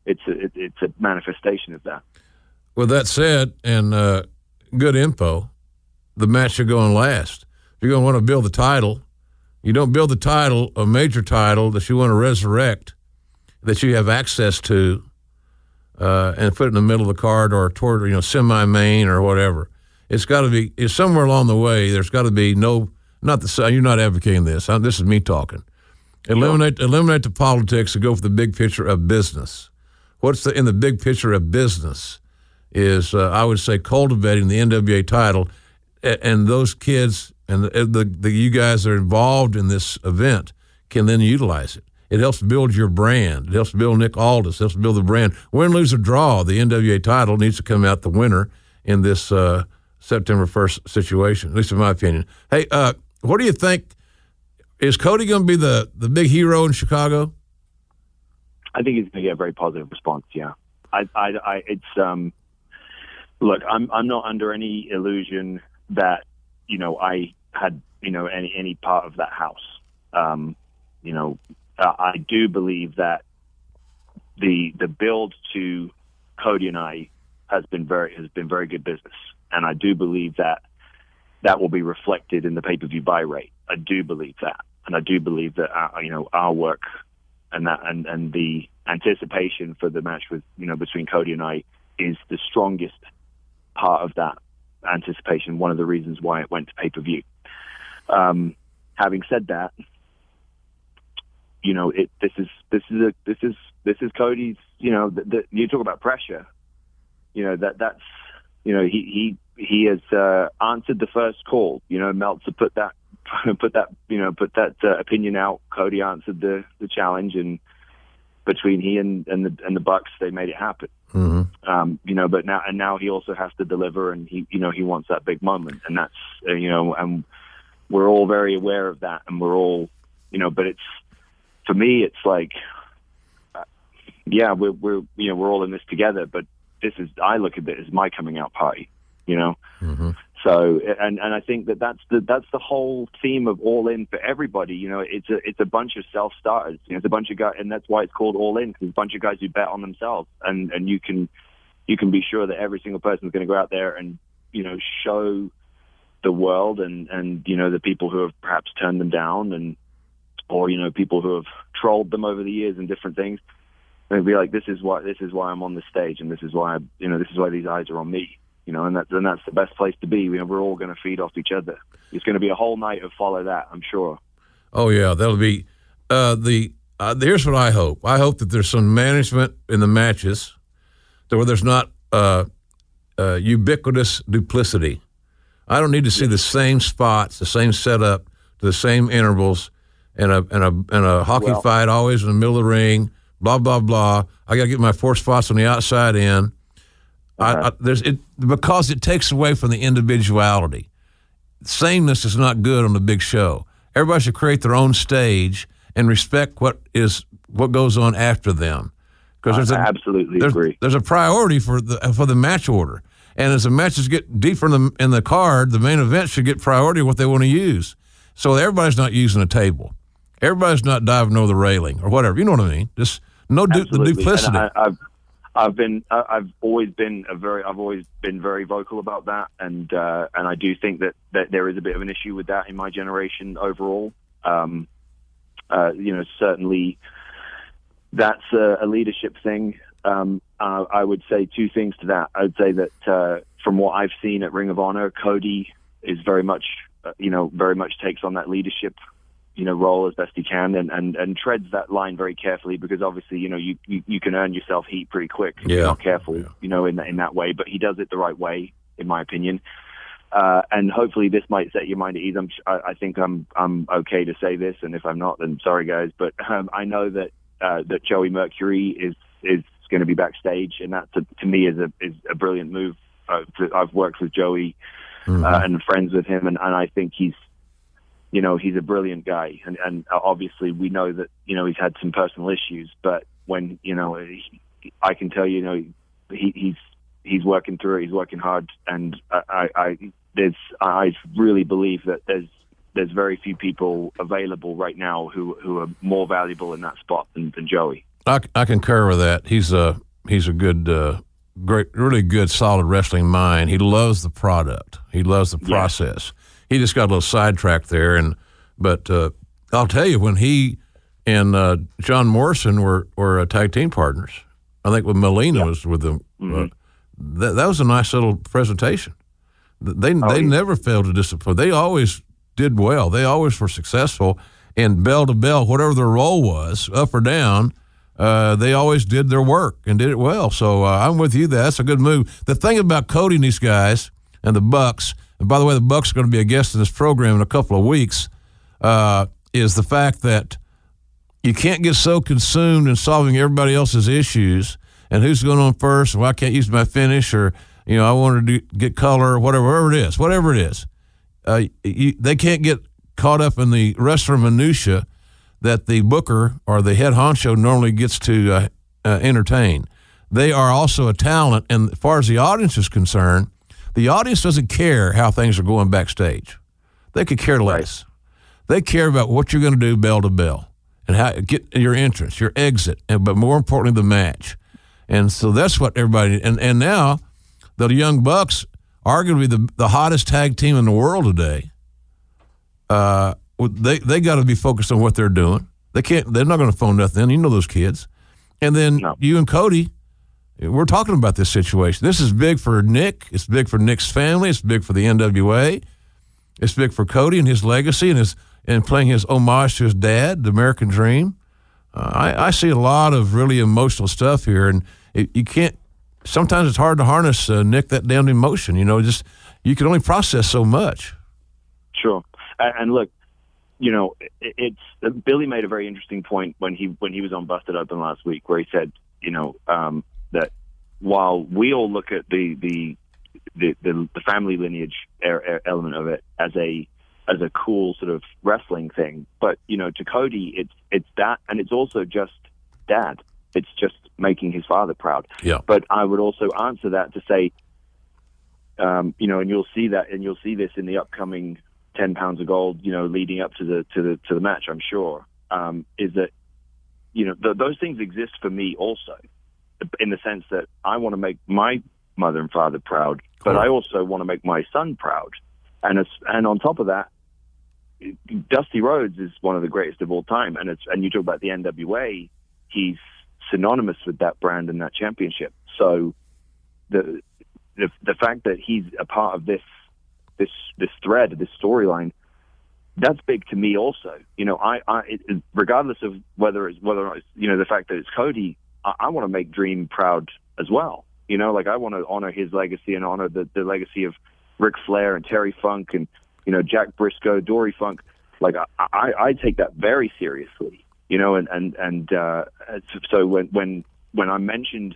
it's a it's a manifestation of that. With that said, and uh, good info, the match you're going last. If you're going to want to build the title, you don't build the title, a major title that you want to resurrect, that you have access to, uh, and put it in the middle of the card or toward you know semi main or whatever. It's got to be. It's somewhere along the way. There's got to be no. Not the. You're not advocating this. this is me talking Eliminate eliminate the politics and go for the big picture of business. What's the in the big picture of business is uh, I would say cultivating the NWA title, and, and those kids and the, the, the you guys that are involved in this event can then utilize it. It helps build your brand. It helps build Nick Aldis. It helps build the brand. Win, lose, or draw, the NWA title needs to come out the winner in this uh, September 1st situation, at least in my opinion. Hey, uh, what do you think? Is Cody going to be the, the big hero in Chicago? I think he's going to get a very positive response. Yeah, I, I, I it's um, look, I'm I'm not under any illusion that you know I had you know any any part of that house. Um, you know, I do believe that the the build to Cody and I has been very has been very good business, and I do believe that that will be reflected in the pay per view buy rate. I do believe that, and I do believe that our, you know our work and that and and the anticipation for the match with you know between Cody and I is the strongest part of that anticipation. One of the reasons why it went to pay per view. Um, having said that, you know, it this is this is a this is this is Cody's. You know, the, the, you talk about pressure. You know that that's you know he he he has uh, answered the first call. You know, Meltzer put that [laughs] put that you know put that uh, opinion out. Cody answered the the challenge, and between he and and the and the Bucks, they made it happen. Mm-hmm. Um, you know, but now and now he also has to deliver, and he you know he wants that big moment, and that's uh, you know, and we're all very aware of that, and we're all you know, but it's for me, it's like, uh, yeah, we're we're you know we're all in this together, but this is I look at it as my coming out party, you know. Mm-hmm. So and and I think that that's the that's the whole theme of All In for everybody. You know, it's a it's a bunch of self starters. You know, it's a bunch of guys, and that's why it's called All In because it's a bunch of guys who bet on themselves, and and you can you can be sure that every single person is going to go out there and you know show the world and and you know the people who have perhaps turned them down and or you know people who have trolled them over the years and different things and be like this is why this is why I'm on the stage and this is why I, you know this is why these eyes are on me you know and that and that's the best place to be we're all going to feed off each other it's going to be a whole night of follow that I'm sure Oh yeah, that'll be uh, the. Uh, here's what I hope. I hope that there's some management in the matches, to where there's not uh, uh, ubiquitous duplicity. I don't need to see the same spots, the same setup, the same intervals, and a and a and a hockey Well- fight always in the middle of the ring. Blah blah blah. I got to get my four spots on the outside in. I, I, there's it because it takes away from the individuality sameness is not good on the big show. Everybody should create their own stage and respect what is what goes on after them. Because there's a I absolutely there's, agree there's a priority for the for the match order, and as the matches get deeper in the in the card, the main event should get priority of what they want to use. So everybody's not using a table, everybody's not diving over the railing or whatever. You know what I mean? Just no du- the duplicity. I've been I've always been a very I've always been very vocal about that, and uh, and I do think that that there is a bit of an issue with that in my generation overall. Um, uh, you know, certainly that's a, a leadership thing. Um, uh, I would say two things to that. I would say that uh, from what I've seen at Ring of Honor, Cody is very much, uh, you know, very much takes on that leadership, you know, role as best he can, and and and treads that line very carefully because obviously, you know, you you, you can earn yourself heat pretty quick if Yeah. you're not careful, you know, in that in that way. But he does it the right way, in my opinion. Uh, and hopefully this might set your mind at ease. I'm, I, I think I'm I'm okay to say this, and if I'm not, then sorry guys. But um, I know that uh, that Joey Mercury is is going to be backstage, and that to, to me is a is a brilliant move. Uh, to, I've worked with Joey uh, and friends with him, and, and I think he's you know he's a brilliant guy, and and obviously we know that you know he's had some personal issues, but when you know he, I can tell you, you know he, he's he's working through it, he's working hard, and I, I, I there's I really believe that there's there's very few people available right now who who are more valuable in that spot than, than Joey. I, I concur with that. He's a he's a good, uh, great, really good, solid wrestling mind. He loves the product. He loves the process. He just got a little sidetracked there, and but uh, I'll tell you when he and uh, John Morrison were were uh, tag team partners. I think with Melina was with them. Uh, that, that was a nice little presentation. They they yeah. never failed to disappoint. They always did well. They always were successful. And bell to bell, whatever their role was, up or down, uh, they always did their work and did it well. So uh, I'm with you. That's a good move. The thing about Cody and these guys and the Bucks, and by the way, the Bucks are going to be a guest in this program in a couple of weeks, uh, is the fact that you can't get so consumed in solving everybody else's issues and who's going on first, well, I can't use my finish, or you know, I want to get color, or whatever, whatever it is, whatever it is. Uh, you, they can't get caught up in the wrestler minutia that the booker or the head honcho normally gets to uh, uh, entertain. They are also a talent, and as far as the audience is concerned, the audience doesn't care how things are going backstage. They could care less. They care about what you're going to do bell to bell and how get your entrance, your exit, and, but more importantly, the match. And so that's what everybody and and now the Young Bucks, are going arguably the the hottest tag team in the world today. Uh, they they got to be focused on what they're doing. They can't. They're not going to phone nothing. You know those kids. And then No. you and Cody, we're talking about this situation. This is big for Nick. It's big for Nick's family. It's big for the NWA. It's big for Cody and his legacy and his and playing his homage to his dad, the American Dream. Uh, I, I see a lot of really emotional stuff here, and it, you can't. Sometimes it's hard to harness uh, Nick that damn emotion. You know, just you can only process so much. Sure. And, look, you know, it's Billy made a very interesting point when he when he was on Busted Open last week, where he said, you know, um, that while we all look at the the the, the, the family lineage er, er, element of it as a as a cool sort of wrestling thing, but you know, to Cody, it's it's that, and it's also just dad. It's just making his father proud. Yeah. But I would also answer that to say, um, you know, and you'll see that, and you'll see this in the upcoming ten pounds of gold, you know, leading up to the to the to the match. I'm sure um, is that you know th- those things exist for me also, in the sense that I want to make my mother and father proud, but I also want to make my son proud, and it's, and on top of that, Dusty Rhodes is one of the greatest of all time, and it's and you talk about the NWA, he's synonymous with that brand and that championship. So the the the fact that he's a part of this this this thread, this storyline, that's big to me also. You know, I, I it- regardless of whether it's whether or not it's, you know the fact that it's Cody, I, I want to make Dream proud as well. You know, like I want to honor his legacy and honor the the legacy of Ric Flair and Terry Funk and you know Jack Brisco, Dory Funk. Like I, I, I take that very seriously. You know, and and and uh, so when when when I mentioned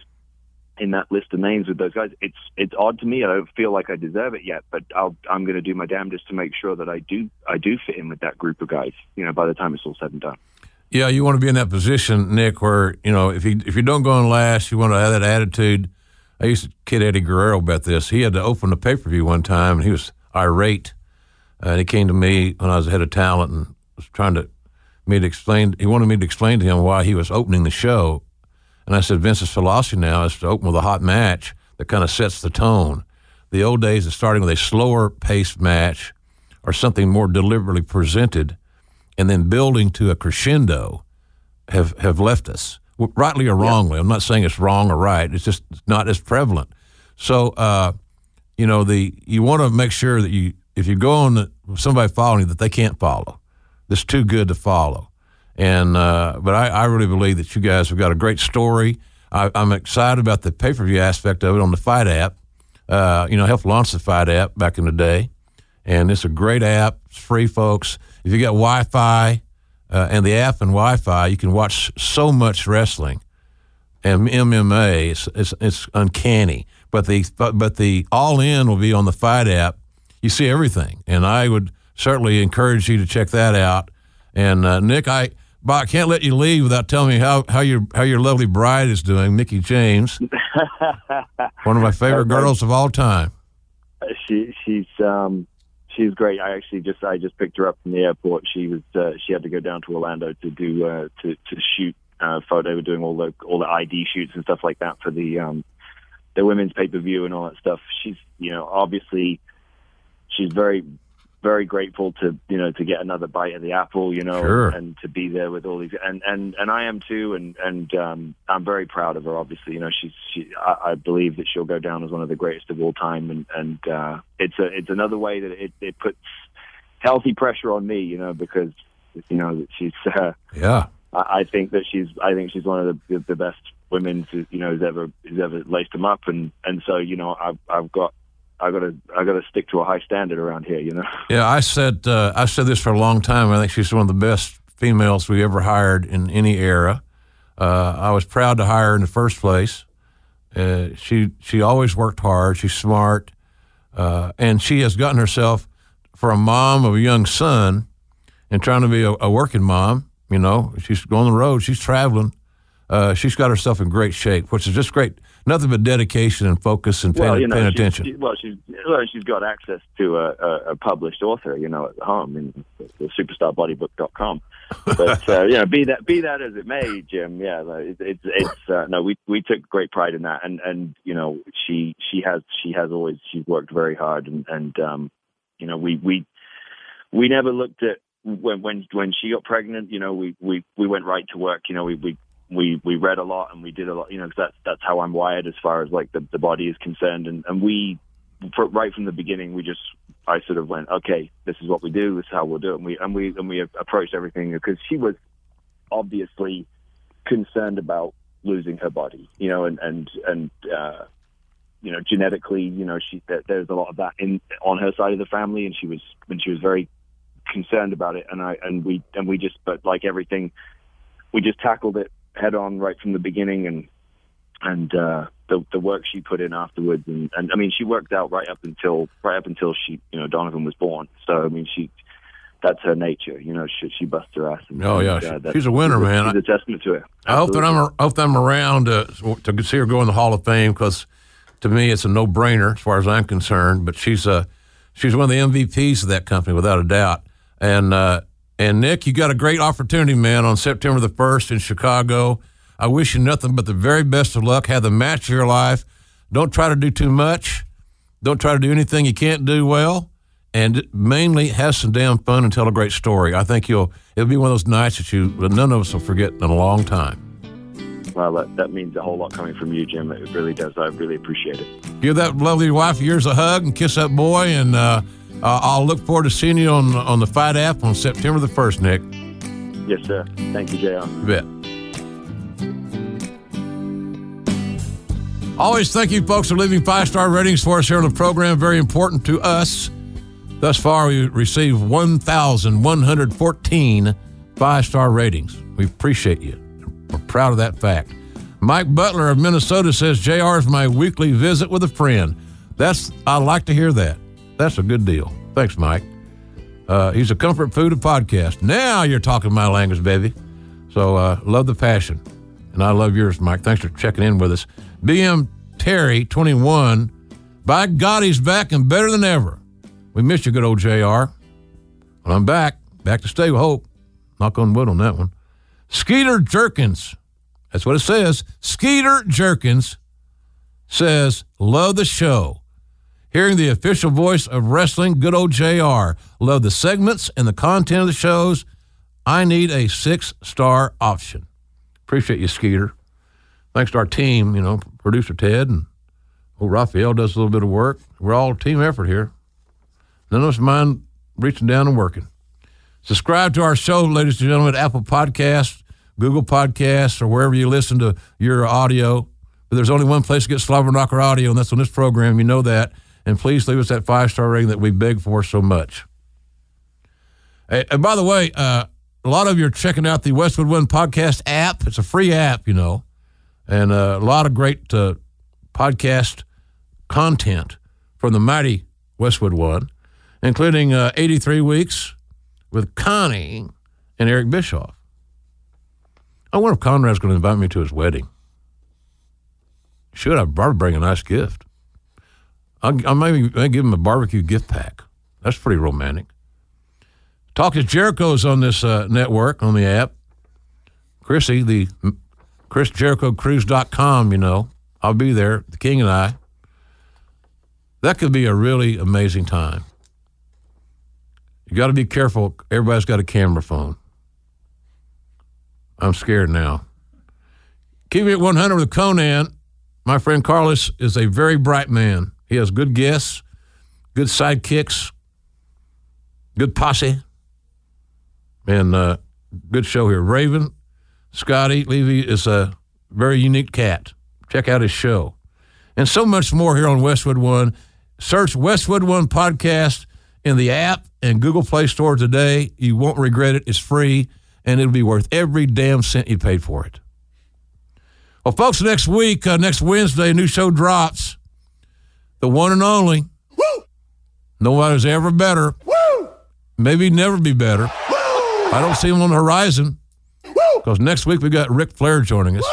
in that list of names with those guys, it's it's odd to me. I don't feel like I deserve it yet, but I'll, I'm going to do my damnedest to make sure that I do I do fit in with that group of guys. You know, by the time it's all said and done. Yeah, you want to be in that position, Nick, where you know if you if you don't go in last, you want to have that attitude. I used to kid Eddie Guerrero about this. He had to open a pay per view one time, and he was irate. Uh, and he came to me when I was head of talent and was trying to me to explain. He wanted me to explain to him why he was opening the show, and I said Vince's philosophy now is to open with a hot match that kind of sets the tone. The old days of starting with a slower paced match or something more deliberately presented, and then building to a crescendo have have left us, rightly or wrongly. I'm not saying it's wrong or right. It's just not as prevalent. So, uh, you know, the you want to make sure that you if you go on the, somebody following you that they can't follow. That's too good to follow. And uh, but I, I really believe that you guys have got a great story. I, I'm excited about the pay per view aspect of it on the FITE app. Uh, you know, I helped launch the FITE app back in the day, and it's a great app. It's free, folks. If you got Wi-Fi uh, and the app and Wi-Fi, you can watch so much wrestling and MMA. It's it's, it's uncanny. But the but, but the All In will be on the FITE app. You see everything, and I would certainly encourage you to check that out. And uh, Nick, I. But I can't let you leave without telling me how, how your how your lovely bride is doing, Mickie James, [laughs] one of my favorite girls of all time. she she's um she's great. I actually just I just picked her up from the airport. She was uh, she had to go down to Orlando to do uh, to to shoot uh, photo. Were doing all the all the ID shoots and stuff like that for the um the women's pay per view and all that stuff. She's you know obviously she's very very grateful to you know to get another bite of the apple you know Sure. and to be there with all these and and and I am too and and um I'm very proud of her obviously you know she's she I, I believe that she'll go down as one of the greatest of all time and and uh it's a it's another way that it it puts healthy pressure on me you know because you know that she's [laughs] uh, Yeah. I I think that she's I think she's one of the the best women who you know who's ever who's ever laced them up and and so you know I've I've got I got to I got to stick to a high standard around here you know Yeah, I said uh, I said this for a long time. I think she's one of the best females we ever hired in any era. Uh, I was proud to hire her in the first place. Uh, she she always worked hard. She's smart, uh, and she has gotten herself for a mom of a young son and trying to be a, a working mom. You know, she's going on the road. She's traveling. Uh, she's got herself in great shape, which is just great. Nothing but dedication and focus and paying, well, you know, paying attention. she- well, she's well, she's got access to a, a, published author, you know, at home in the superstarbodybook.com. But uh, you know, be that be that as it may, Jim. Yeah, it's it's, it's uh, no, we we took great pride in that, and and you know, she she has she has always she's worked very hard, and and um, you know, we we we never looked at when when when she got pregnant. You know, we we we went right to work. You know, we we we we read a lot and we did a lot. You know, 'cause that's that's how I'm wired as far as like the the body is concerned, and and we for, right from the beginning we just I sort of went okay, this is what we do, this is how we'll do it, and we and we and we approached everything because she was obviously concerned about losing her body, you know, and and and. uh you know, genetically, you know, she there, there's a lot of that in on her side of the family, and she was and she was very concerned about it, and I and we and we just, but like everything, we just tackled it head on right from the beginning, and and uh, the the work she put in afterwards, and, and I mean, she worked out right up until right up until she, you know, Donovan was born. So I mean, she that's her nature, you know, she she busts her ass. And, Oh, yeah, she- she's a winner, man. She's a testament to it. I hope that I'm I hope that I'm around uh, to see her go in the Hall of Fame because to me it's a no brainer as far as I'm concerned. But she's uh, she's one of the MVPs of that company without a doubt. And uh, and Nick, you got a great opportunity, man, on September the first in Chicago. I wish you nothing but the very best of luck. Have the match of your life. Don't try to do too much. Don't try to do anything you can't do well. And mainly have some damn fun and tell a great story. I think you'll it'll be one of those nights that you that none of us will forget in a long time. Well, that, that means a whole lot coming from you, Jim. It really does. I really appreciate it. Give that lovely wife of yours a hug and kiss that boy. And uh, uh, I'll look forward to seeing you on on the FITE app on September the first, Nick. Yes, sir. Thank you, JR. You bet. Always thank you, folks, for leaving five star ratings for us here on the program. Very important to us. Thus far, we received 1,114 five star ratings. We appreciate you. We're proud of that fact. Mike Butler of Minnesota says, JR is my weekly visit with a friend. That's I like to hear that. That's a good deal. Thanks, Mike. Uh, he's a comfort food of podcast. Now you're talking my language, baby. So uh, love the passion. And I love yours, Mike. Thanks for checking in with us. BM Terry, 21. By God, he's back and better than ever. We missed you, good old JR. Well, I'm back. Back to stay with hope. Knock on wood on that one. Skeeter Jerkins. That's what it says. Skeeter Jerkins says, Love the show. Hearing the official voice of wrestling, good old JR. Love the segments and the content of the shows. I need a six star option. Appreciate you, Skeeter. Thanks to our team, you know, producer Ted and old Raphael does a little bit of work. We're all team effort here. None of us mind reaching down and working. Subscribe to our show, ladies and gentlemen, Apple Podcasts, Google Podcasts, or wherever you listen to your audio. But there's only one place to get Slobber Knocker audio, and that's on this program. You know that. And please leave us that five star rating that we beg for so much. And by the way, uh, a lot of you are checking out the Westwood One podcast app. It's a free app, you know, and uh, a lot of great uh, podcast content from the mighty Westwood One, including uh, 83 Weeks with Connie and Eric Bischoff. I wonder if Conrad's going to invite me to his wedding. Should I bring a nice gift? I'll, I'll maybe, maybe give him a barbecue gift pack. That's pretty romantic. Talk to Jericho's on this uh, network, on the app. Chrissy, the ChrisJerichoCruise.com, you know. I'll be there, the king and I. That could be a really amazing time. You got to be careful. Everybody's got a camera phone. I'm scared now. Keeping it 100 with Konnan. My friend Carlos is a very bright man. He has good guests, good sidekicks, good posse, and uh, good show here. Raven, Scotty Levy is a very unique cat. Check out his show. And so much more here on Westwood One. Search Westwood One Podcast in the app and Google Play Store today. You won't regret it. It's free and it'll be worth every damn cent you paid for it. Well, folks, next week, uh, next Wednesday, a new show drops. The one and only. Woo! Nobody's ever better. Woo! Maybe never be better. Woo! I don't see him on the horizon. Because next week we got Ric Flair joining us.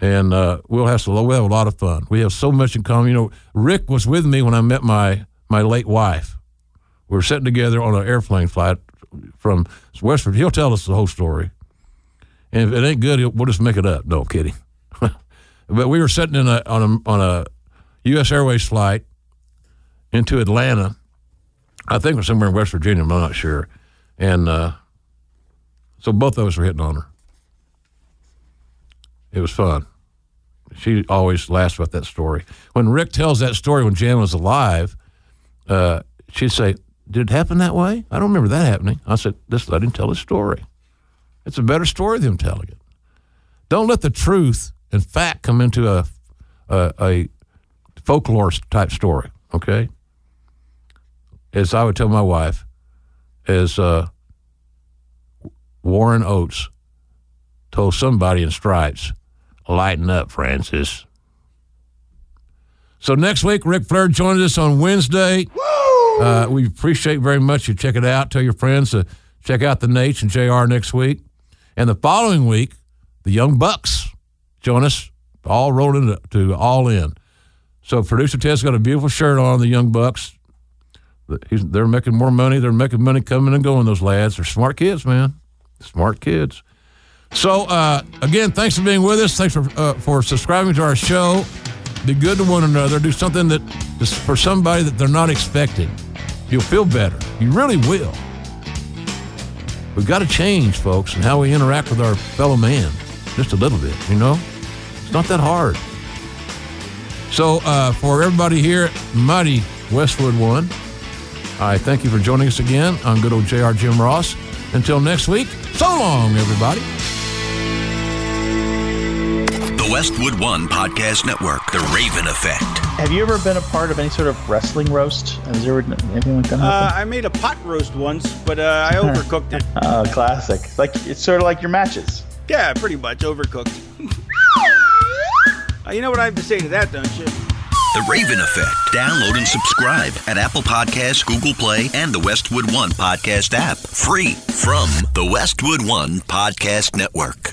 And uh, we'll have we'll have a lot of fun. We have so much in common. You know, Ric was with me when I met my my late wife. We were sitting together on an airplane flight from Westford. He'll tell us the whole story. And if it ain't good, we'll just make it up. No kidding. [laughs] but we were sitting in a on a on a U.S. Airways flight into Atlanta. I think it was somewhere in West Virginia. I'm not sure. And uh, so both of us were hitting on her. It was fun. She always laughs about that story. When Ric tells that story when Jan was alive, uh, she'd say, Did it happen that way? I don't remember that happening. I said, Just let him tell his story. It's a better story than telling it. Don't let the truth and fact come into a, a, a folklore type story, okay? As I would tell my wife, as uh, Warren Oates told somebody in stripes, lighten up, Francis. So next week, Ric Flair joins us on Wednesday. Uh, we appreciate very much you check it out. Tell your friends to check out the Nates and JR next week. And the following week, the Young Bucks join us, all rolled into to All In. So producer Ted's got a beautiful shirt on, the Young Bucks. He's, they're making more money. They're making money coming and going, those lads. They're smart kids, man. Smart kids. So, uh, again, thanks for being with us. Thanks for, uh, for subscribing to our show. Be good to one another. Do something that is for somebody that they're not expecting. You'll feel better. You really will. We've got to change, folks, and how we interact with our fellow man just a little bit, you know? It's not that hard. So, uh, for everybody here Mighty Westwood One, I thank you for joining us again. I'm good old JR Jim Ross. Until next week, so long, everybody. The Westwood One Podcast Network, The Raven Effect. Have you ever been a part of any sort of wrestling roast? Has there anything like that uh, I made a pot roast once, but uh, I overcooked it. [laughs] Oh, classic. Like It's sort of like your matches. Yeah, pretty much overcooked. [laughs] uh, you know what I have to say to that, don't you? The Raven Effect. Download and subscribe at Apple Podcasts, Google Play, and the Westwood One Podcast app. Free from the Westwood One Podcast Network.